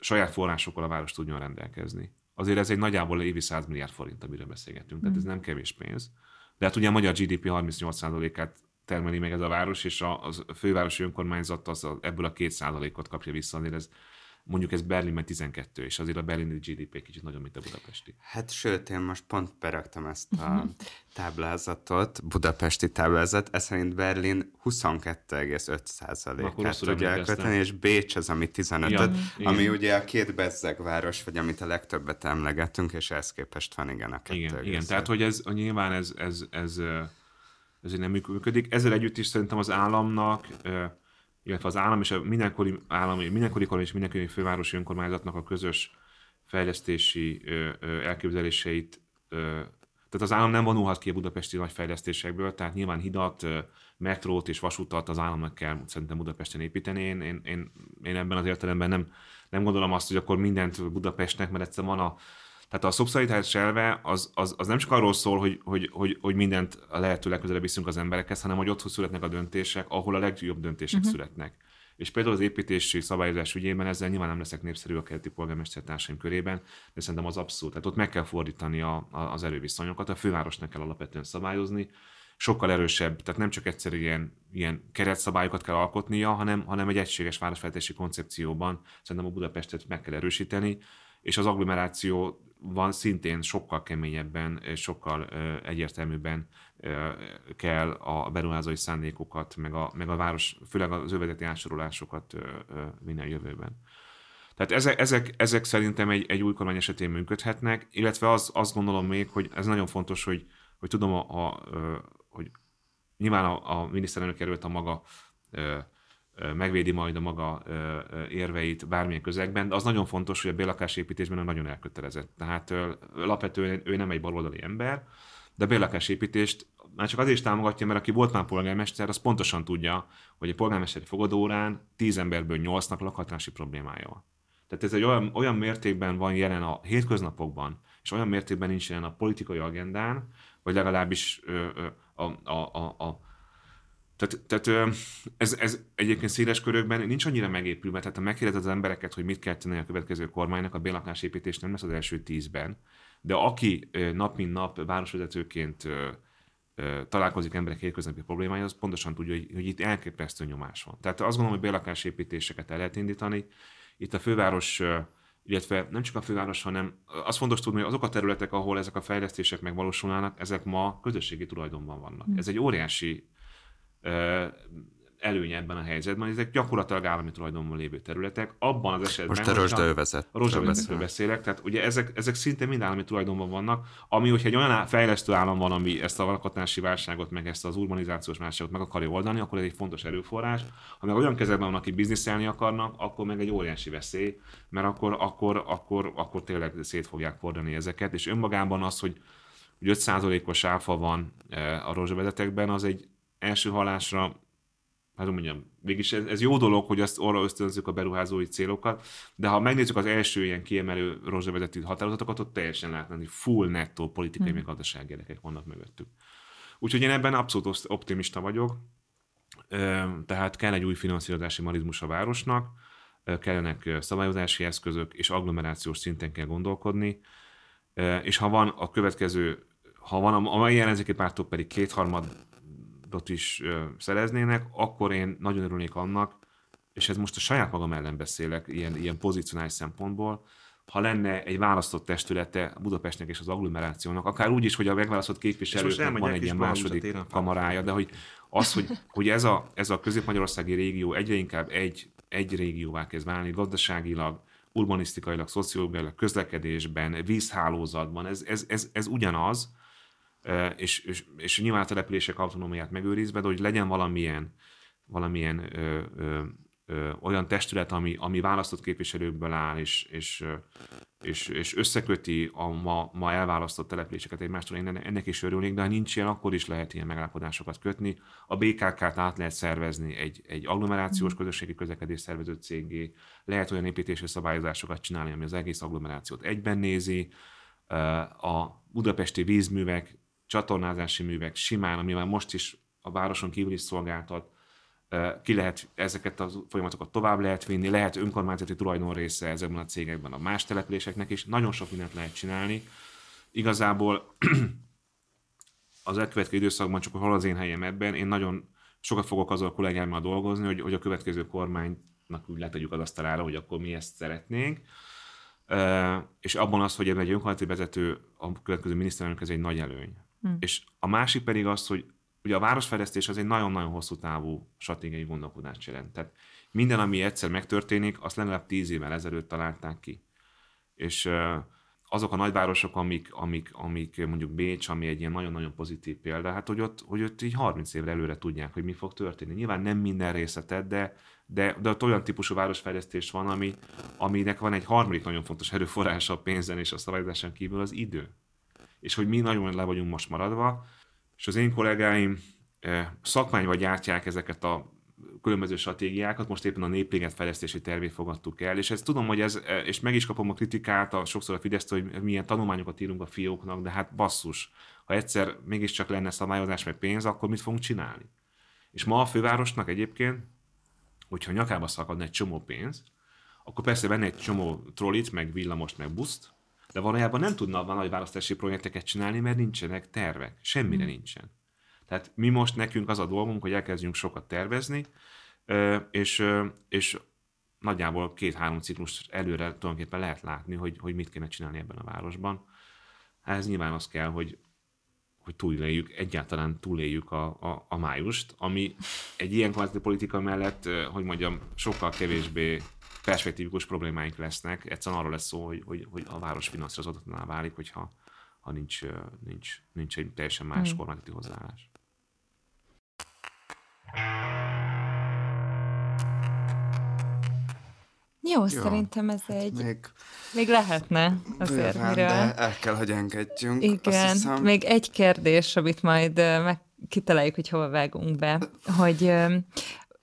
saját forrásokkal a város tudjon rendelkezni azért ez egy nagyjából évi 100 milliárd forint, amiről beszélgetünk, tehát ez mm. nem kevés pénz. De hát ugye a magyar GDP 38%-át termeli meg ez a város, és a, a fővárosi önkormányzat az a, ebből a 2%-ot kapja vissza, azért ez mondjuk ez Berlinben 12, és azért a berlini GDP kicsit nagyobb, mint a budapesti. Hát sőt, én most pont beraktam ezt a táblázatot, budapesti táblázat, ez szerint Berlin 22,5%-át tudja elkötni, és Bécs az, ami 15 ja, ami igen. ugye a két bezzeg város, vagy amit a legtöbbet emlegetünk, és ehhez képest van igen a kettő. Igen, igen. tehát hogy ez nyilván ez, ez, ez, ez, ez nem működik. Ezzel együtt is szerintem az államnak illetve az állam és a mindenkori állami, mindenkori kormány és mindenkori fővárosi önkormányzatnak a közös fejlesztési ö, ö, elképzeléseit, ö, tehát az állam nem vonulhat ki a budapesti nagy tehát nyilván hidat, ö, metrót és vasutat az államnak kell szerintem Budapesten építeni. Én, én, én, én ebben az értelemben nem, nem gondolom azt, hogy akkor mindent Budapestnek, mert egyszerűen van a, tehát a szubszidiaritás elve az, az, az, nem csak arról szól, hogy, hogy, hogy, hogy mindent a lehető legközelebb viszünk az emberekhez, hanem hogy ott születnek a döntések, ahol a legjobb döntések uh-huh. születnek. És például az építési szabályozás ügyében ezzel nyilván nem leszek népszerű a keleti polgármestertársaim körében, de szerintem az abszolút. Tehát ott meg kell fordítani a, a, az erőviszonyokat, a fővárosnak kell alapvetően szabályozni, sokkal erősebb, tehát nem csak egyszerűen ilyen keretszabályokat kell alkotnia, hanem, hanem egy egységes városfejlesztési koncepcióban szerintem a Budapestet meg kell erősíteni, és az agglomeráció van szintén sokkal keményebben, sokkal egyértelműbben kell a beruházói szándékokat, meg a, meg a város, főleg az övezeti ásorolásokat vinni a jövőben. Tehát ezek, ezek, ezek szerintem egy, egy új kormány esetén működhetnek, illetve az, azt gondolom még, hogy ez nagyon fontos, hogy, hogy tudom, a, a, hogy nyilván a, a miniszterelnök erőt a maga megvédi majd a maga érveit bármilyen közegben, de az nagyon fontos, hogy a bérlakásépítésben nagyon elkötelezett. Tehát alapvetően ő nem egy baloldali ember, de a bérlakásépítést már csak azért is támogatja, mert aki volt már polgármester, az pontosan tudja, hogy egy polgármesteri fogadórán tíz emberből nyolcnak lakhatási problémája van. Tehát ez egy olyan, olyan mértékben van jelen a hétköznapokban, és olyan mértékben nincs jelen a politikai agendán, vagy legalábbis ö, ö, a, a, a, a tehát, tehát ez, ez egyébként széles körökben nincs annyira megépülve, tehát ha megkérdezed az embereket, hogy mit kell tenni a következő kormánynak, a bélakásépítés nem lesz az első tízben, de aki nap mint nap városvezetőként találkozik emberek hétköznapi problémája, az pontosan tudja, hogy, hogy itt elképesztő nyomás van. Tehát azt gondolom, hogy bélakásépítéseket el lehet indítani. Itt a főváros illetve nem csak a főváros, hanem az fontos tudni, hogy azok a területek, ahol ezek a fejlesztések megvalósulnának, ezek ma közösségi tulajdonban vannak. Mm. Ez egy óriási előnye ebben a helyzetben. Ezek gyakorlatilag állami tulajdonban lévő területek. Abban az esetben... Most a rozsdaövezet. A rozsdaövezetről beszélek, tehát ugye ezek, ezek szinte mind állami tulajdonban vannak, ami, hogyha egy olyan fejlesztő állam van, ami ezt a alkotási válságot, meg ezt az urbanizációs válságot meg akarja oldani, akkor ez egy fontos erőforrás. Ha meg olyan kezekben van, akik bizniszelni akarnak, akkor meg egy óriási veszély, mert akkor, akkor, akkor, akkor tényleg szét fogják fordani ezeket, és önmagában az, hogy hogy 5%-os áfa van a rozsdavezetekben, az egy első halásra, hát hogy mondjam, mégis ez, ez jó dolog, hogy azt arra ösztönzzük a beruházói célokat, de ha megnézzük az első ilyen kiemelő rozsdavezető határozatokat, ott teljesen látni, hogy full nettó politikai, meg gazdasági érdekek vannak mögöttük. Úgyhogy én ebben abszolút optimista vagyok, tehát kell egy új finanszírozási marizmus a városnak, kellenek szabályozási eszközök, és agglomerációs szinten kell gondolkodni, és ha van a következő, ha van a, a mai ellenzéki pártok pedig kétharmadot is szereznének, akkor én nagyon örülnék annak, és ez most a saját magam ellen beszélek, ilyen, ilyen pozicionális szempontból, ha lenne egy választott testülete Budapestnek és az agglomerációnak, akár úgy is, hogy a megválasztott képviselőknek van egy ilyen második kamarája, de hogy az, hogy, hogy ez a, ez a közép-magyarországi régió egyre inkább egy, egy régióvá kezd válni, gazdaságilag, urbanisztikailag, szociológiailag, közlekedésben, vízhálózatban, ez, ez, ez, ez ugyanaz, és, és, és nyilván a települések autonómiát megőrizve, de hogy legyen valamilyen, valamilyen ö, ö, ö, olyan testület, ami, ami választott képviselőkből áll, és, és, és, és összeköti a ma, ma elválasztott településeket egymástól, én ennek is örülnék, de ha nincs ilyen, akkor is lehet ilyen megállapodásokat kötni. A BKK-t át lehet szervezni egy, egy agglomerációs közösségi közlekedés szervező cégé, lehet olyan építési szabályozásokat csinálni, ami az egész agglomerációt egyben nézi, a budapesti vízművek, csatornázási művek simán, ami már most is a városon kívül is szolgáltat, ki lehet ezeket a folyamatokat tovább lehet vinni, lehet önkormányzati tulajdon része ezekben a cégekben a más településeknek is, nagyon sok mindent lehet csinálni. Igazából az elkövetkező időszakban, csak hol az én helyem ebben, én nagyon sokat fogok azzal a kollégámmal dolgozni, hogy, hogy a következő kormánynak úgy letegyük az asztalára, hogy akkor mi ezt szeretnénk. Ö, és abban az, hogy ebben egy önkormányzati vezető, a következő miniszterelnök, ez egy nagy előny. Hmm. És a másik pedig az, hogy ugye a városfejlesztés az egy nagyon-nagyon hosszú távú stratégiai gondolkodást jelent. Tehát minden, ami egyszer megtörténik, azt legalább tíz évvel ezelőtt találták ki. És azok a nagyvárosok, amik, amik, amik mondjuk Bécs, ami egy ilyen nagyon-nagyon pozitív példa, hát hogy ott, hogy ott így 30 évre előre tudják, hogy mi fog történni. Nyilván nem minden részletet, de, de, de ott olyan típusú városfejlesztés van, ami, aminek van egy harmadik nagyon fontos erőforrása a pénzen és a szabályozáson kívül az idő. És hogy mi nagyon le vagyunk most maradva, és az én kollégáim eh, szakmányba gyártják ezeket a különböző stratégiákat, most éppen a népliget fejlesztési tervét fogadtuk el, és ezt tudom, hogy ez, eh, és meg is kapom a kritikát a, sokszor a fidesz hogy milyen tanulmányokat írunk a fióknak, de hát basszus, ha egyszer mégiscsak lenne szabályozás meg pénz, akkor mit fogunk csinálni? És ma a fővárosnak egyébként, hogyha nyakába szakadna egy csomó pénz, akkor persze venne egy csomó trollit, meg villamost, meg buszt, de valójában nem tudna a nagy választási projekteket csinálni, mert nincsenek tervek. Semmire nincsen. Tehát mi most nekünk az a dolgunk, hogy elkezdjünk sokat tervezni, és, és nagyjából két-három ciklus előre tulajdonképpen lehet látni, hogy, hogy mit kéne csinálni ebben a városban. Ez nyilván az kell, hogy, hogy túléljük, egyáltalán túléljük a, a, a májust, ami egy ilyen kormányzati politika mellett, hogy mondjam, sokkal kevésbé perspektívikus problémáink lesznek. Egyszerűen arról lesz szó, hogy, hogy, hogy a város finanszírozatlanná válik, hogyha ha nincs, nincs, nincs egy teljesen más Hmm. kormányzati hozzáállás. Jó, Jó, szerintem ez egy... Még Még lehetne azért, bőven, miről... de el kell, hogy engedjünk. Igen, hiszem, még egy kérdés, amit majd meg kitaláljuk, hogy hova vágunk be, hogy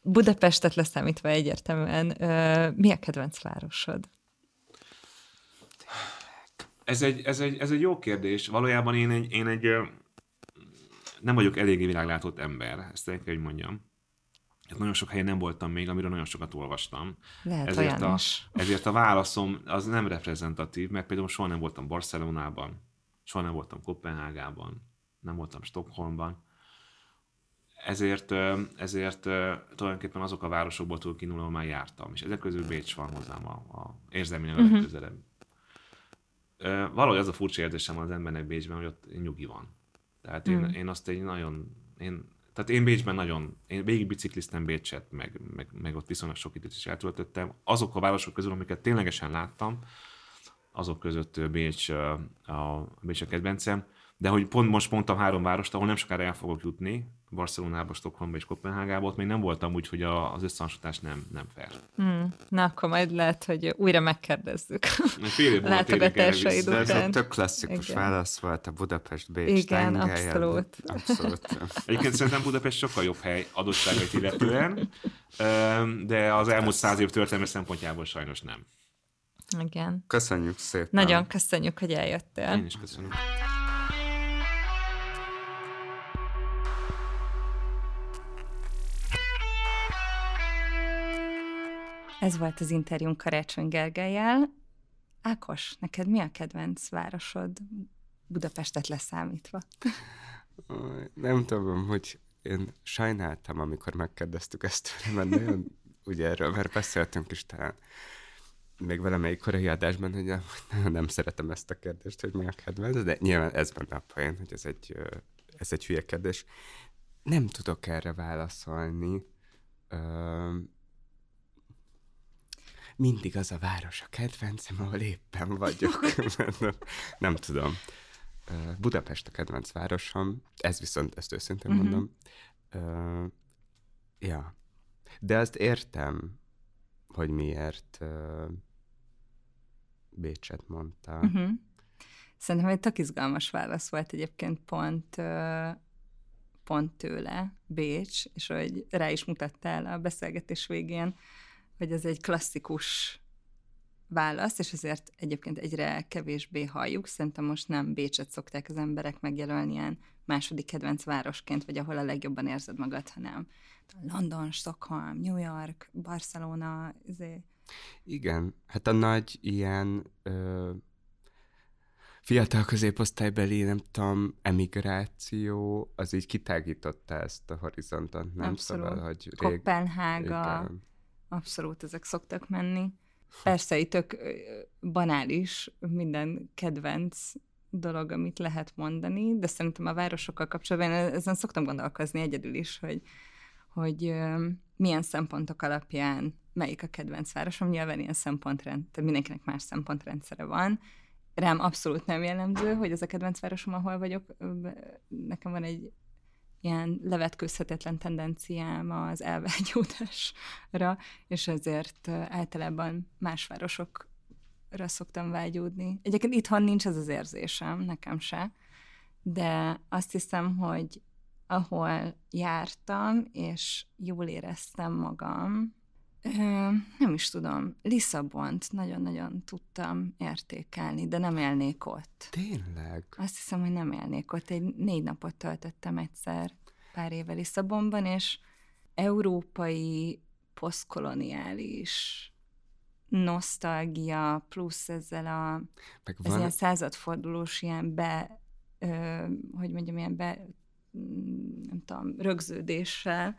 Budapestet leszámítva egyértelműen, ö, mi a kedvenc városod? Ez egy, ez, egy, ez egy jó kérdés. Valójában én egy, én egy nem vagyok eléggé világlátott ember, ezt el kell, hogy mondjam. Hát nagyon sok helyen nem voltam még, amiről nagyon sokat olvastam. Lehet ezért a, is. ezért a válaszom az nem reprezentatív, mert például soha nem voltam Barcelonában, soha nem voltam Kopenhágában, nem voltam Stockholmban. Ezért, ezért tulajdonképpen azok a városokból tudok kiindulni, ahol már jártam, és ezek közül Bécs van hozzám a, a érzelmileg a Mhm. legközelebb. Ö, Valahogy az a furcsa érzésem az embernek Bécsben, hogy ott nyugi van. Tehát én, Mm. én azt egy nagyon, én Tehát én Bécsben nagyon, én végig bicikliztem Bécset, meg, meg, meg ott viszonylag sok időt is eltöltöttem. Azok a városok közül, amiket ténylegesen láttam, azok között Bécs a, a, Bécs a kedvencem. De hogy pont most mondtam három várost, ahol nem sokára el fogok jutni, Barcelonába, Stockholmba és Kopenhágába, ott még nem voltam úgy, hogy a, az összehasonlítás nem, nem fair. Hmm. Na, akkor majd lehet, hogy újra megkérdezzük. Fél év múlva Látogatásaid De ez a után. tök klasszikus Igen. válasz volt a Budapest-Bécs Igen, tengelyen. abszolút. Abszolút. Egyébként szerintem Budapest sokkal jobb hely adottságait illetően, de az elmúlt száz év történelme szempontjából sajnos nem. Igen. Köszönjük szépen. Nagyon köszönjük, hogy eljöttél. Én is köszönöm. Ez volt az interjúnk Karácsony Gergelyel. Ákos, neked mi a kedvenc városod Budapestet leszámítva? Nem tudom, hogy én sajnáltam, amikor megkérdeztük ezt tőle, mert nagyon, ugye erről már beszéltünk is talán még valamelyik korai adásban, hogy nem, nem szeretem ezt a kérdést, hogy mi a kedvenc, de nyilván ez benne a poén, hogy ez egy, ez egy hülye kérdés. Nem tudok erre válaszolni. Ö, mindig az a város a kedvencem, ahol éppen vagyok. nem, nem tudom. Budapest a kedvenc városom, ez viszont, ezt őszintén Mhm. mondom. Ö, ja. De azt értem, hogy miért ö, Bécset mondta. Uh-huh. Szerintem egy tök izgalmas válasz volt egyébként pont, ö, pont tőle, Bécs, és hogy rá is mutattál a beszélgetés végén, hogy ez egy klasszikus válasz, és ezért egyébként egyre kevésbé halljuk. Szerintem most nem Bécset szokták az emberek megjelölni ilyen második kedvenc városként, vagy ahol a legjobban érzed magad, hanem London, Stockholm, New York, Barcelona, izé. Igen, hát a nagy ilyen ö, fiatal középosztálybeli, nem tudom, emigráció, az így kitágította ezt a horizontot, nem? Abszolút. Szóval, hogy rég... Kopenhága, igen. Abszolút ezek szoktak menni. Persze, itt tök banális minden kedvenc dolog, amit lehet mondani, de szerintem a városokkal kapcsolatban ezen szoktam gondolkozni egyedül is, hogy, hogy milyen szempontok alapján melyik a kedvenc városom. Nyilván ilyen szempontrend, tehát mindenkinek más szempontrendszere van. Rám abszolút nem jellemző, hogy ez a kedvenc városom, ahol vagyok. Nekem van egy ilyen levetkőzhetetlen tendenciám az elvágyódásra, és ezért általában más városokra szoktam vágyódni. Egyébként itthon nincs ez az érzésem, nekem se, de azt hiszem, hogy ahol jártam, és jól éreztem magam, nem is tudom, Lisszabont nagyon-nagyon tudtam értékelni, de nem élnék ott. Tényleg? Azt hiszem, hogy nem élnék ott. Egy négy napot töltöttem egyszer pár éve Lisszabonban, és európai, posztkoloniális nosztalgia, plusz ezzel a, Meg ez van, ilyen századfordulós ilyen be, ö, hogy mondjam, ilyen be, mm, nem tudom, rögződéssel.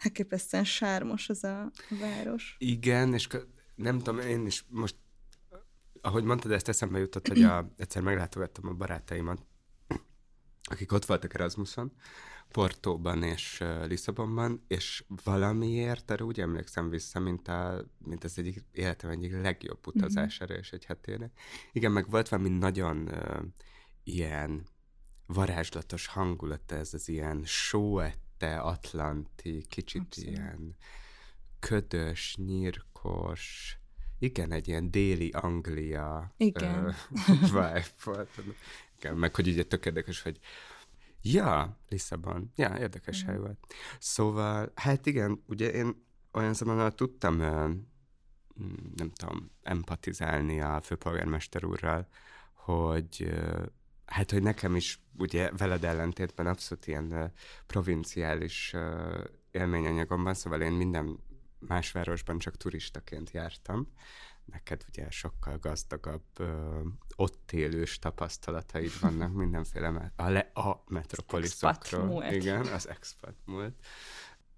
Elképesztően sármos az a város. Igen, és nem tudom, én is most, ahogy mondtad, ezt eszembe jutott, hogy a, egyszer meglátogattam a barátaimat, akik ott voltak Erasmuson, Portóban és Lisszabonban, és valamiért erre úgy emlékszem vissza, mint, a, mint az egyik életem egyik legjobb utazására és egy hetére. Igen, meg volt valami nagyon uh, ilyen varázslatos hangulata, ez az ilyen sóette, atlanti, kicsit Abszolút. ilyen ködös, nyírkos, igen, egy ilyen déli Anglia Igen. ö, vibe volt. Igen, meg hogy ugye tök érdekes, hogy ja, Lisszabon, ja, érdekes hely volt. Szóval, hát igen, ugye én olyan szemben tudtam, mm, nem tudom, empatizálni a főpolgármester úrral, hogy hát, hogy nekem is ugye veled ellentétben abszolút ilyen provinciális ö, élményanyagom van, szóval én minden más városban csak turistaként jártam. Neked ugye sokkal gazdagabb, ö, ott élős tapasztalataid vannak mindenféle me- a, le- a metropoliszokról. expat múlt. Igen, az expat múlt.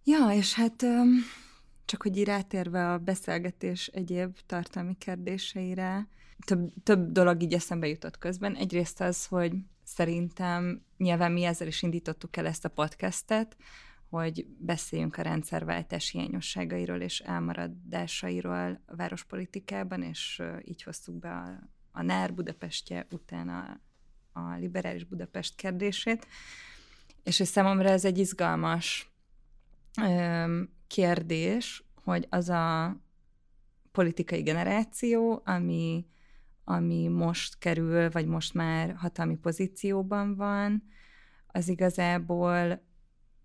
Ja, és hát öm, csak hogy így rátérve a beszélgetés egyéb tartalmi kérdéseire, több, több dolog így eszembe jutott közben. Egyrészt az, hogy szerintem nyilván mi ezzel is indítottuk el ezt a podcastet, hogy beszéljünk a rendszerváltás hiányosságairól és elmaradásairól a várospolitikában, és így hoztuk be a, a NER Budapestje után a, a liberális Budapest kérdését. És hogy számomra ez egy izgalmas ö, kérdés, hogy az a politikai generáció, ami, ami most kerül, vagy most már hatalmi pozícióban van, az igazából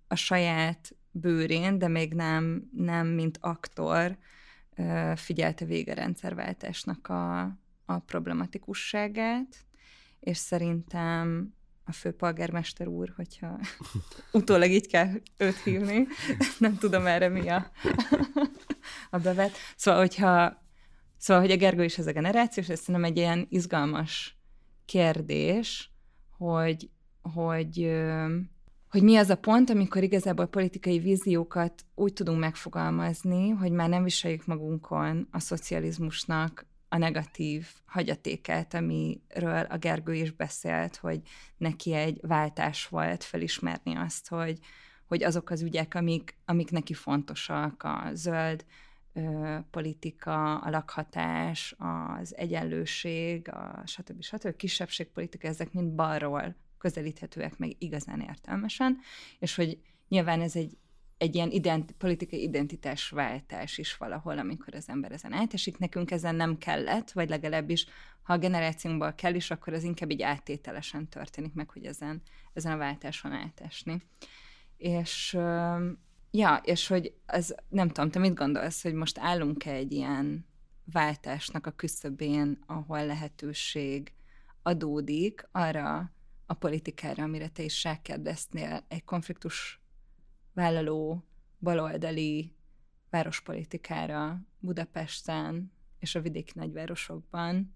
a saját bőrén, de még nem, nem mint aktor figyelte végig a rendszerváltásnak a, a problematikusságát, és szerintem a főpolgármester úr, hogyha utólag így kell őt hívni, nem tudom erre mi a, a bevet. Szóval, hogyha Szóval, hogy a Gergő is ez a generáció, és ez szerintem egy ilyen izgalmas kérdés, hogy, hogy, hogy mi az a pont, amikor igazából politikai víziókat úgy tudunk megfogalmazni, hogy már nem viseljük magunkon a szocializmusnak a negatív hagyatékát, amiről a Gergő is beszélt, hogy neki egy váltás volt felismerni azt, hogy, hogy azok az ügyek, amik, amik neki fontosak, a zöld politika, a lakhatás, az egyenlőség, a stb. stb. kisebbségpolitika, ezek mind balról közelíthetőek meg igazán értelmesen, és hogy nyilván ez egy egy ilyen ident, politikai identitásváltás is valahol, amikor az ember ezen átesik. Nekünk ezen nem kellett, vagy legalábbis, ha a generációnkból kell is, akkor az inkább így áttételesen történik meg, hogy ezen, ezen a váltáson átesni. És ja, és hogy ez, nem tudom, te mit gondolsz, hogy most állunk-e egy ilyen váltásnak a küszöbén, ahol lehetőség adódik arra a politikára, amire te is rákérdeztél, egy konfliktus vállaló baloldali várospolitikára Budapesten és a vidéki nagyvárosokban?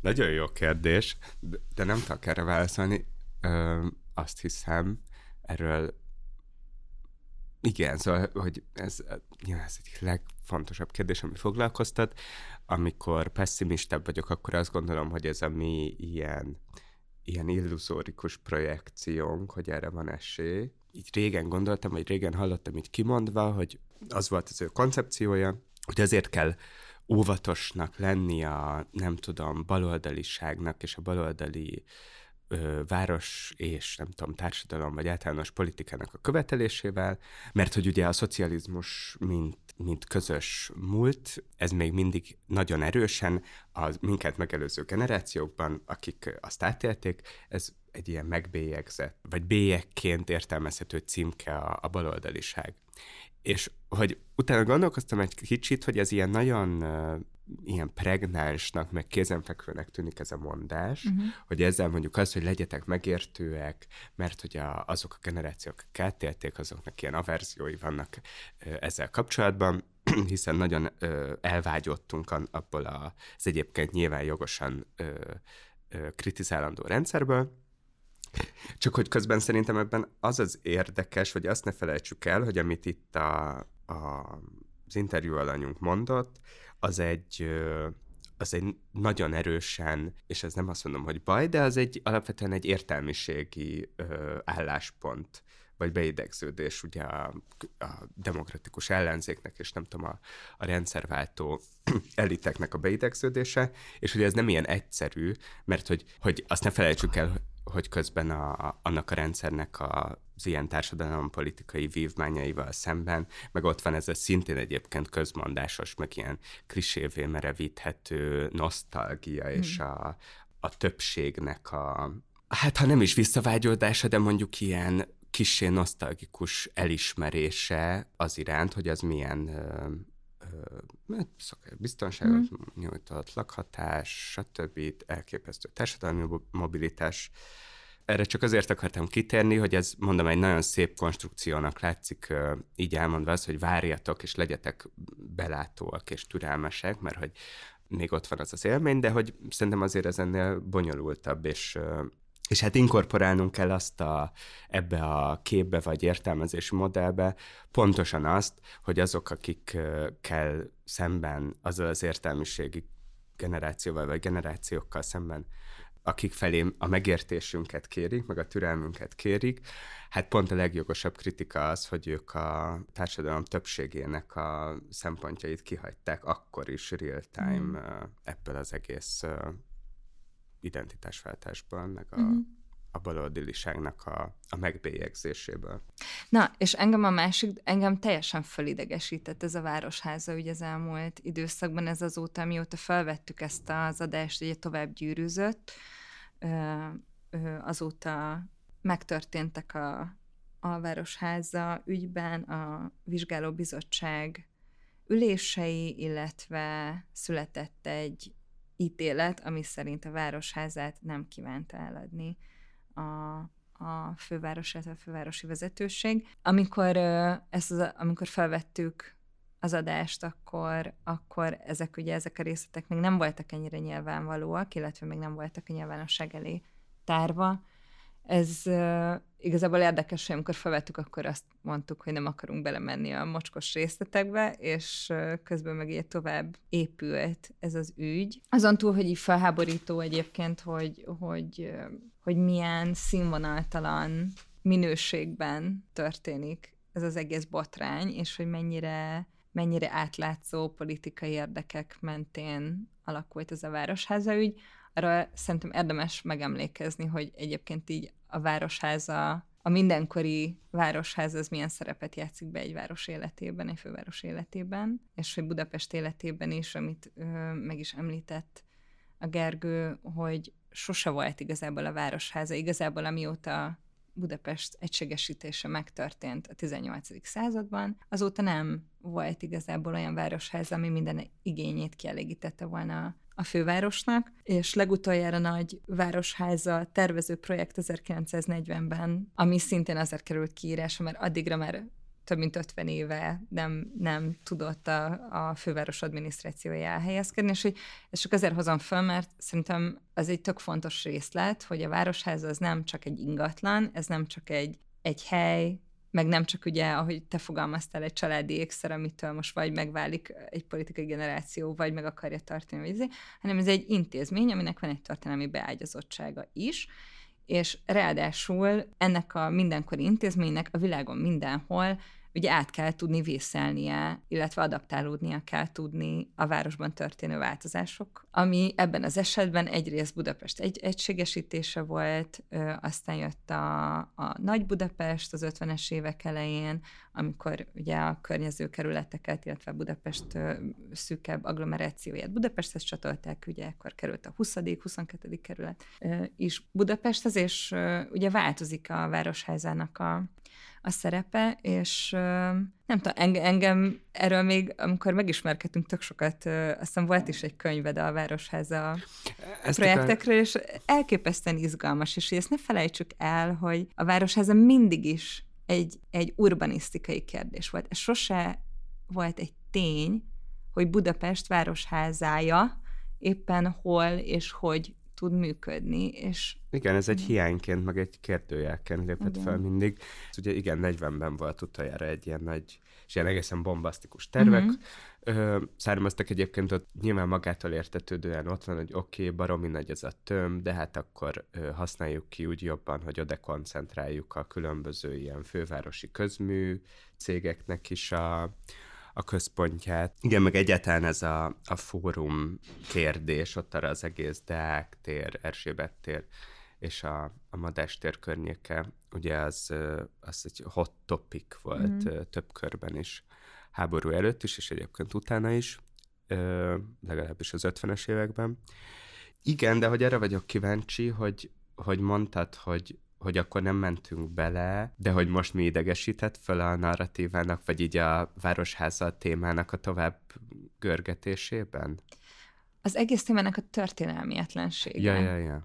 Nagyon jó kérdés, de nem tudok erre válaszolni. Ö, azt hiszem, erről igen, szóval, hogy ez, ez egy legfontosabb kérdés, ami foglalkoztat. Amikor pessimistább vagyok, akkor azt gondolom, hogy ez a mi ilyen ilyen illuzórikus projekciónk, hogy erre van esély. Így régen gondoltam, vagy régen hallottam így kimondva, hogy az volt az ő koncepciója, hogy azért kell óvatosnak lenni a, nem tudom, baloldaliságnak és a baloldali város és nem tudom, társadalom vagy általános politikának a követelésével, mert hogy ugye a szocializmus, mint, mint közös múlt, ez még mindig nagyon erősen az minket megelőző generációkban, akik azt átélték, ez egy ilyen megbélyegzett, vagy bélyekként értelmezhető címke a, a baloldaliság. És hogy utána gondolkoztam egy kicsit, hogy ez ilyen nagyon ilyen pregnánsnak, meg kézenfekvőnek tűnik ez a mondás, uh-huh. hogy ezzel mondjuk az, hogy legyetek megértőek, mert hogy a, azok a generációk, akik átélték, azoknak ilyen averziói vannak ezzel kapcsolatban, hiszen nagyon ö, elvágyottunk abból az egyébként nyilván jogosan ö, ö, kritizálandó rendszerből, csak hogy közben szerintem ebben az az érdekes, hogy azt ne felejtsük el, hogy amit itt a, a, az interjú alanyunk mondott, az egy az egy nagyon erősen, és ez nem azt mondom, hogy baj, de az egy alapvetően egy értelmiségi ö, álláspont, vagy beidegződés ugye a, a demokratikus ellenzéknek, és nem tudom, a, a rendszerváltó eliteknek a beidegződése, és hogy ez nem ilyen egyszerű, mert hogy, hogy azt ne felejtsük el, hogy közben a, annak a rendszernek a, az ilyen társadalompolitikai vívmányaival szemben, meg ott van ez a szintén egyébként közmondásos, meg ilyen klisévé merevíthető nosztalgia, hmm. és a, a többségnek a, hát ha nem is visszavágyódása, de mondjuk ilyen kissé nosztalgikus elismerése az iránt, hogy az milyen hát biztonságot mm. nyújtott, lakhatás, stb. elképesztő társadalmi mobilitás. Erre csak azért akartam kitérni, hogy ez mondom egy nagyon szép konstrukciónak látszik, így elmondva az, hogy várjatok és legyetek belátóak és türelmesek, mert hogy még ott van az az élmény, de hogy szerintem azért ez ennél bonyolultabb, és és hát inkorporálnunk kell azt a, ebbe a képbe vagy értelmezési modellbe pontosan azt, hogy azok, akikkel szemben, azzal az értelmiségi generációval vagy generációkkal szemben akik felé a megértésünket kérik, meg a türelmünket kérik, hát pont a legjogosabb kritika az, hogy ők a társadalom többségének a szempontjait kihagyták akkor is real-time mm. ebből az egész identitásváltásból, meg a, mm a baloldiliságnak a, a megbélyegzéséből. Na, és engem a másik, engem teljesen fölidegesített ez a Városháza ugye az elmúlt időszakban, ez azóta, amióta felvettük ezt az adást, ugye tovább gyűrűzött, azóta megtörténtek a, a Városháza ügyben a vizsgálóbizottság ülései, illetve született egy ítélet, ami szerint a Városházát nem kívánta eladni a, a főváros, a fővárosi vezetőség. Amikor, ezt az, amikor felvettük az adást, akkor, akkor ezek ugye ezek a részletek még nem voltak ennyire nyilvánvalóak, illetve még nem voltak a nyilvánosság elé tárva. Ez igazából érdekes, hogy amikor felvettük, akkor azt mondtuk, hogy nem akarunk belemenni a mocskos részletekbe, és közben meg így tovább épült ez az ügy. Azon túl, hogy így felháborító egyébként, hogy, hogy, hogy milyen színvonaltalan minőségben történik ez az egész botrány, és hogy mennyire mennyire átlátszó politikai érdekek mentén alakult ez a városháza ügy, arra szerintem érdemes megemlékezni, hogy egyébként így a városháza, a mindenkori városház az milyen szerepet játszik be egy város életében, egy főváros életében, és hogy Budapest életében is, amit ö, meg is említett a Gergő, hogy sose volt igazából a városháza, igazából amióta Budapest egységesítése megtörtént a 18. században, azóta nem volt igazából olyan városház, ami minden igényét kielégítette volna a fővárosnak, és legutoljára nagy városháza tervező projekt 1940-ben, ami szintén azért került kiírásra, mert addigra már több mint 50 éve nem, nem tudott a, a főváros adminisztrációja elhelyezkedni, és hogy ezt csak azért hozom föl, mert szerintem az egy tök fontos részlet, hogy a városháza az nem csak egy ingatlan, ez nem csak egy, egy hely, meg nem csak ugye, ahogy te fogalmaztál, egy családi ékszer, amitől most vagy megválik egy politikai generáció, vagy meg akarja tartani, vagy hanem ez egy intézmény, aminek van egy történelmi beágyazottsága is, és ráadásul ennek a mindenkori intézménynek a világon mindenhol ugye át kell tudni vészelnie, illetve adaptálódnia kell tudni a városban történő változások, ami ebben az esetben egyrészt Budapest egy egységesítése volt, aztán jött a, a Nagy Budapest az 50-es évek elején, amikor ugye a környező kerületeket, illetve Budapest szűkebb agglomerációját Budapesthez csatolták, ugye akkor került a 20 22 kerület is Budapesthez, és ugye változik a városházának a, a szerepe, és nem tudom, engem, engem erről még, amikor megismerkedtünk tök sokat, aztán volt is egy könyved a Városháza ezt projektekről, és elképesztően izgalmas, és ezt ne felejtsük el, hogy a Városháza mindig is egy, egy urbanisztikai kérdés volt. Ez sose volt egy tény, hogy Budapest városházája éppen hol és hogy tud működni. És... Igen, ez egy hiányként, meg egy kérdőjelként lépett fel mindig. Ez ugye igen, 40-ben volt utoljára egy ilyen nagy, és ilyen egészen bombasztikus tervek. Uh-huh. Ö, származtak egyébként ott nyilván magától értetődően ott van, hogy oké, okay, baromi nagy ez a töm, de hát akkor ö, használjuk ki úgy jobban, hogy oda koncentráljuk a különböző ilyen fővárosi közmű cégeknek is a, a központját. Igen, meg egyáltalán ez a, a fórum kérdés, ott arra az egész Deák tér, Erzsébet tér és a, a Madás tér környéke, ugye az, az egy hot topic volt mm. több körben is, háború előtt is, és egyébként utána is, legalábbis az 50-es években. Igen, de hogy erre vagyok kíváncsi, hogy, hogy mondtad, hogy hogy akkor nem mentünk bele, de hogy most mi idegesített fel a narratívának, vagy így a városháza témának a tovább görgetésében? Az egész témának a történelmietlensége. Ja, ja, ja.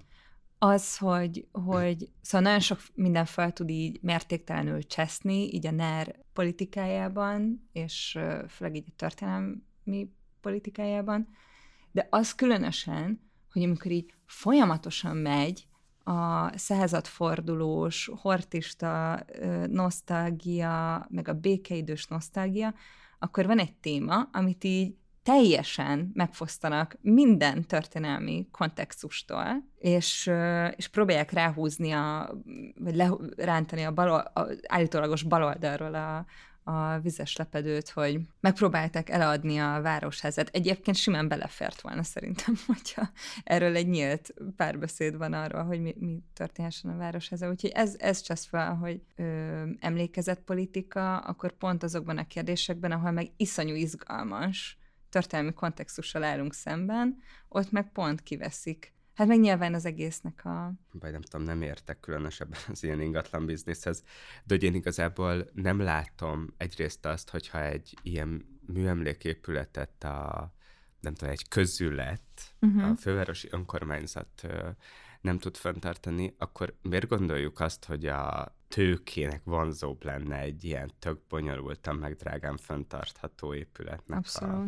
Az, hogy, hogy szóval nagyon sok minden fel tud így mértéktelenül cseszni, így a NER politikájában, és főleg így a történelmi politikájában, de az különösen, hogy amikor így folyamatosan megy a századfordulós, hortista nosztalgia, meg a békeidős nosztalgia, akkor van egy téma, amit így teljesen megfosztanak minden történelmi kontextustól, és, és próbálják ráhúzni, a, vagy le, rántani a, bal, a állítólagos baloldalról a, a vizes lepedőt, hogy megpróbálták eladni a városházat. Egyébként simán belefért volna szerintem, hogyha erről egy nyílt párbeszéd van arról, hogy mi, mi történhessen a városháza. Úgyhogy ez, ez csasz fel, hogy ö, emlékezetpolitika, akkor pont azokban a kérdésekben, ahol meg iszonyú izgalmas történelmi kontextussal állunk szemben, ott meg pont kiveszik Hát meg nyilván az egésznek a... Vagy nem tudom, nem értek különösebben az ilyen ingatlan bizniszhez, de hogy én igazából nem látom egyrészt azt, hogyha egy ilyen műemléképületet a, nem tudom, egy közület, uh-huh. a fővárosi önkormányzat nem tud fenntartani, akkor miért gondoljuk azt, hogy a tőkének vonzóbb lenne egy ilyen tök bonyolultan, meg drágán fenntartható épületnek Abszolút. a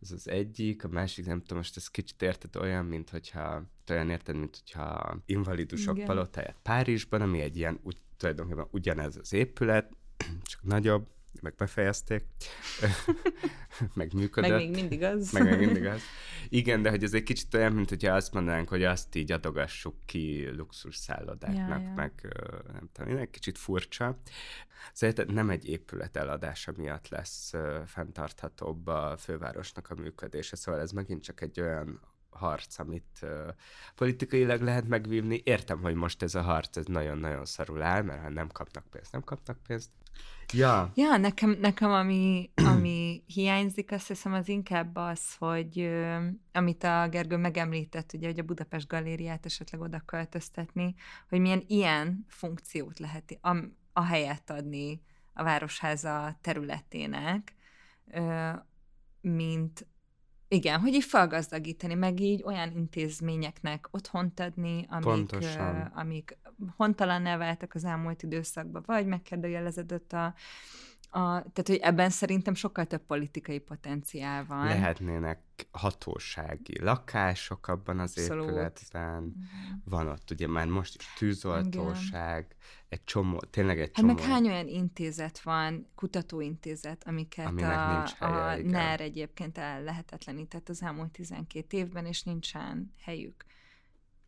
ez az egyik, a másik, nem tudom, most ez kicsit érted olyan, mint hogyha, olyan érted, mint hogyha invalidusok Igen. palotáját Párizsban, ami egy ilyen, úgy, tulajdonképpen ugyanez az épület, csak nagyobb, meg befejezték, meg működött. Meg még mindig az. Meg még mindig az. Igen, de hogy ez egy kicsit olyan, mint hogyha azt mondanánk, hogy azt így adogassuk ki luxus szállodáknak, ja, ja. meg nem tudom, egy kicsit furcsa. Szóval nem egy épület eladása miatt lesz fenntarthatóbb a fővárosnak a működése, szóval ez megint csak egy olyan harc, amit uh, politikailag lehet megvívni. Értem, hogy most ez a harc ez nagyon-nagyon szarul áll, mert ha nem kapnak pénzt, nem kapnak pénzt. Ja. Ja, nekem, nekem ami, ami hiányzik, azt hiszem, az inkább az, hogy amit a Gergő megemlített, ugye, hogy a Budapest galériát esetleg oda költöztetni, hogy milyen ilyen funkciót lehet a, a helyet adni a Városháza területének, mint igen, hogy így felgazdagítani, meg így olyan intézményeknek otthont adni, amik, uh, amik hontalan váltak az elmúlt időszakban, vagy megkérdőjeleződött a, a, tehát, hogy ebben szerintem sokkal több politikai potenciál van. Lehetnének hatósági lakások abban az Abszolút. épületben, uh-huh. van ott ugye már most is tűzoltóság, Igen. egy csomó, tényleg egy csomó. Hát meg hány olyan intézet van, kutatóintézet, amiket Aminek a, nincs helye, a NER egyébként el lehetetlenített az elmúlt 12 évben, és nincsen helyük.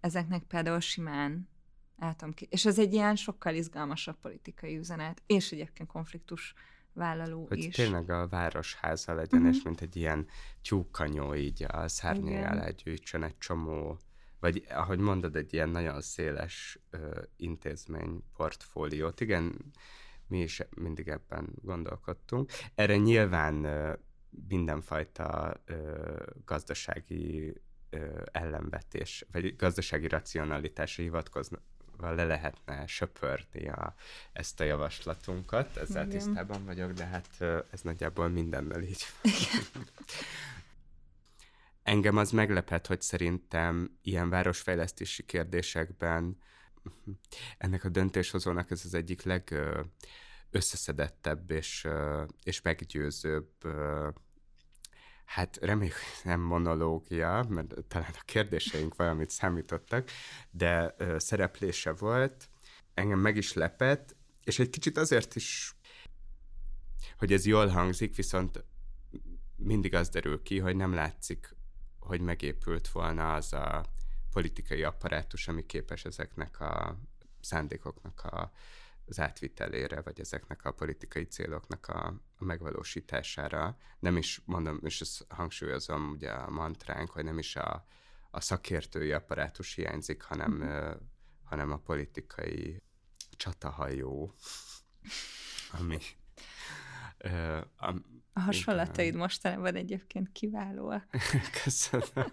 Ezeknek például simán el ki. És ez egy ilyen sokkal izgalmasabb politikai üzenet, és egyébként konfliktus vállaló hogy is. tényleg a városháza legyen, uh-huh. és mint egy ilyen tyúkanyó így a szárnyai alá gyűjtsön egy csomó, vagy ahogy mondod, egy ilyen nagyon széles ö, intézmény portfóliót. Igen, mi is mindig ebben gondolkodtunk. Erre nyilván ö, mindenfajta ö, gazdasági ellenvetés, vagy gazdasági racionalitásra hivatkozna, le lehetne söpörni a, ezt a javaslatunkat. Ezzel Igen. tisztában vagyok, de hát ez nagyjából mindennel így. Engem az meglepett, hogy szerintem ilyen városfejlesztési kérdésekben ennek a döntéshozónak ez az egyik legösszeszedettebb és, és meggyőzőbb Hát reméljük, nem monológia, mert talán a kérdéseink valamit számítottak, de ö, szereplése volt. Engem meg is lepett, és egy kicsit azért is, hogy ez jól hangzik, viszont mindig az derül ki, hogy nem látszik, hogy megépült volna az a politikai apparátus, ami képes ezeknek a szándékoknak a az átvitelére, vagy ezeknek a politikai céloknak a, a megvalósítására. Nem is mondom, és ezt hangsúlyozom ugye a mantránk, hogy nem is a, a szakértői apparátus hiányzik, hanem, mm. hanem a politikai csatahajó, ami... Ö, a, a hasonlataid mostanában egyébként kiválóak. Köszönöm.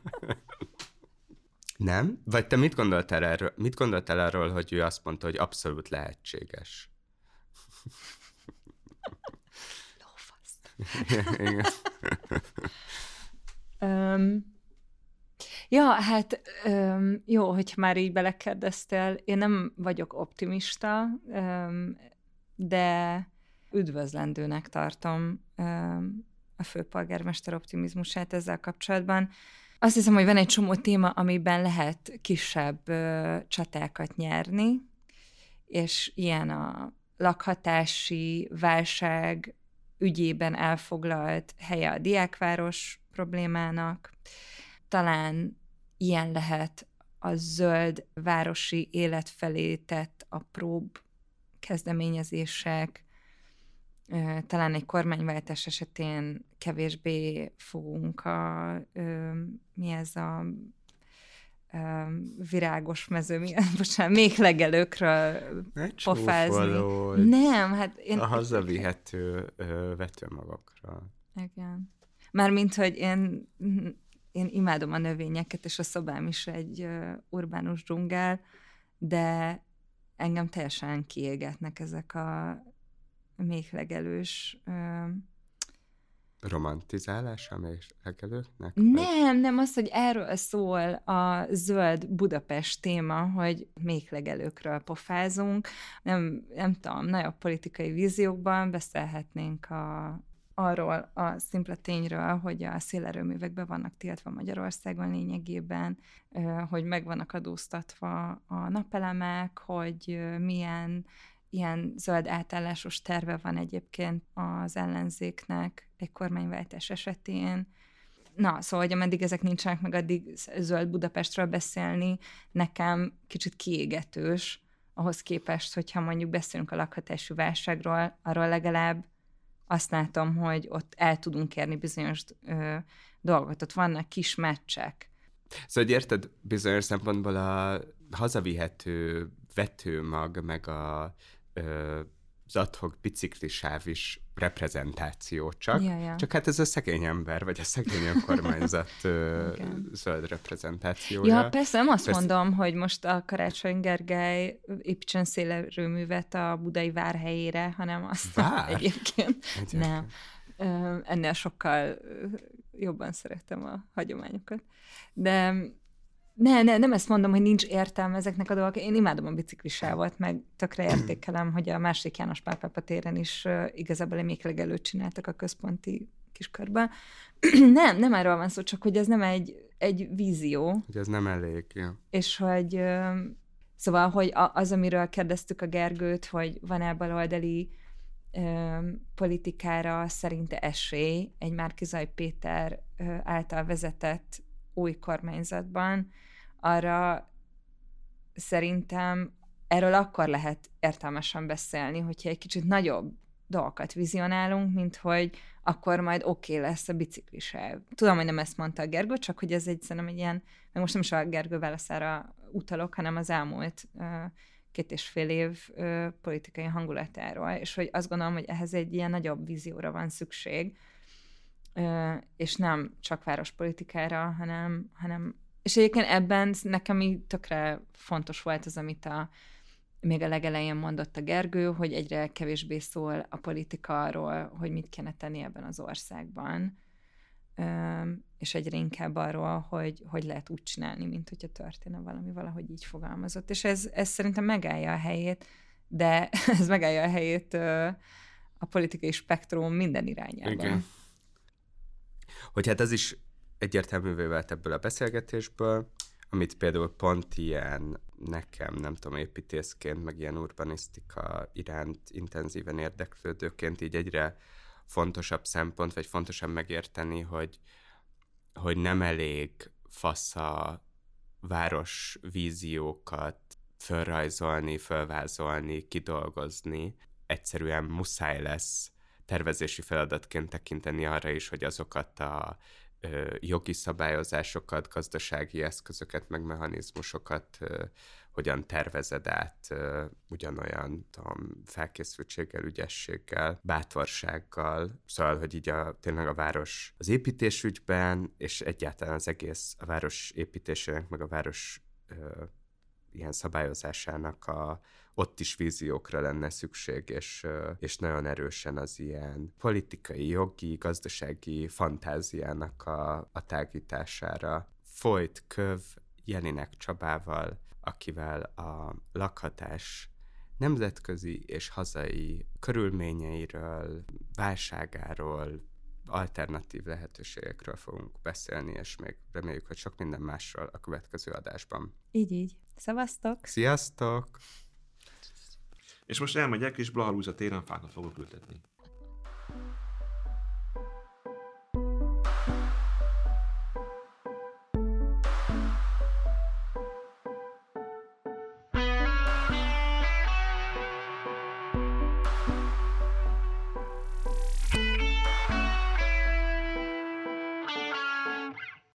Nem? Vagy te mit gondoltál erről, mit gondoltál erről, hogy ő azt mondta, hogy abszolút lehetséges? Lófasz. um, ja, hát um, jó, hogyha már így belekérdeztél, én nem vagyok optimista, um, de üdvözlendőnek tartom um, a főpolgármester optimizmusát ezzel kapcsolatban. Azt hiszem, hogy van egy csomó téma, amiben lehet kisebb ö, csatákat nyerni, és ilyen a lakhatási válság ügyében elfoglalt helye a diákváros problémának. Talán ilyen lehet a zöld városi élet felé tett apróbb kezdeményezések, talán egy kormányváltás esetén kevésbé fogunk a, mi ez a virágos mező, mi, bocsánat, még legelőkről pofázni. Nem, hát én... A hazavihető vetőmagokra. Igen. Mármint, hogy én, én imádom a növényeket, és a szobám is egy urbánus dzsungel, de engem teljesen kiégetnek ezek a még legelős uh, romantizálása még legelőttnek? Nem, vagy? nem az, hogy erről szól a zöld Budapest téma, hogy még legelőkről pofázunk. Nem, nem tudom, nagyobb politikai víziókban beszélhetnénk a, arról a szimpla tényről, hogy a szélerőművekben vannak tiltva Magyarországon lényegében, hogy meg vannak adóztatva a napelemek, hogy milyen ilyen zöld átállásos terve van egyébként az ellenzéknek egy kormányváltás esetén. Na, szóval, hogy ameddig ezek nincsenek, meg addig zöld Budapestről beszélni, nekem kicsit kiégetős, ahhoz képest, hogyha mondjuk beszélünk a lakhatású válságról, arról legalább azt látom, hogy ott el tudunk érni bizonyos ö, dolgokat. Ott vannak kis meccsek. Szóval, hogy érted, bizonyos szempontból a hazavihető vetőmag, meg a ö, az adhok biciklisáv is reprezentáció csak, ja, ja. csak hát ez a szegény ember, vagy a szegény önkormányzat zöld reprezentációja. Ja, persze, nem azt persze. mondom, hogy most a Karácsony Gergely építsen szélerőművet a budai vár helyére, hanem azt Vár? egyébként. egyébként. Nem. Ennél sokkal jobban szeretem a hagyományokat. De ne, ne, nem ezt mondom, hogy nincs értelme ezeknek a dolgok. Én imádom a biciklisávot, meg tökre értékelem, hogy a másik János Pálpápa téren is uh, igazából még legelőtt csináltak a központi kiskörben. nem, nem erről van szó, csak hogy ez nem egy, egy vízió. Hogy ez nem elég, ja. És hogy uh, szóval, hogy az, amiről kérdeztük a Gergőt, hogy van-e baloldali politikára szerinte esély egy Márkizaj Péter által vezetett új kormányzatban, arra szerintem erről akkor lehet értelmesen beszélni, hogyha egy kicsit nagyobb dolgokat vizionálunk, mint hogy akkor majd oké okay lesz a biciklisáv. Tudom, hogy nem ezt mondta a Gergő, csak hogy ez egy, szerintem egy ilyen, meg most nem is a Gergő válaszára utalok, hanem az elmúlt uh, két és fél év politikai hangulatáról, és hogy azt gondolom, hogy ehhez egy ilyen nagyobb vízióra van szükség, és nem csak várospolitikára, hanem, hanem és egyébként ebben nekem így tökre fontos volt az, amit a, még a legelején mondott a Gergő, hogy egyre kevésbé szól a politika arról, hogy mit kéne tenni ebben az országban, és egyre inkább arról, hogy hogy lehet úgy csinálni, mint hogyha történne valami, valahogy így fogalmazott. És ez, ez szerintem megállja a helyét, de ez megállja a helyét a politikai spektrum minden irányában. Igen. Hogy hát ez is egyértelművé vált ebből a beszélgetésből, amit például pont ilyen nekem, nem tudom, építészként, meg ilyen urbanisztika iránt intenzíven érdeklődőként így egyre fontosabb szempont, vagy fontosabb megérteni, hogy, hogy nem elég fasz a város víziókat fölrajzolni, fölvázolni, kidolgozni. Egyszerűen muszáj lesz tervezési feladatként tekinteni arra is, hogy azokat a jogi szabályozásokat, gazdasági eszközöket, meg mechanizmusokat hogyan tervezed át ugyanolyan tudom, felkészültséggel, ügyességgel, bátorsággal, szóval, hogy így a, tényleg a város az építésügyben, és egyáltalán az egész a város építésének, meg a város ö, ilyen szabályozásának a, ott is víziókra lenne szükség, és, és nagyon erősen az ilyen politikai, jogi, gazdasági fantáziának a, a tágítására. Folyt köv Jelinek Csabával, akivel a lakhatás nemzetközi és hazai körülményeiről, válságáról, alternatív lehetőségekről fogunk beszélni, és még reméljük, hogy sok minden másról a következő adásban. Így, így. Szevasztok! Sziasztok! És most elmegyek, és Blahalúza téren fákat fogok ültetni.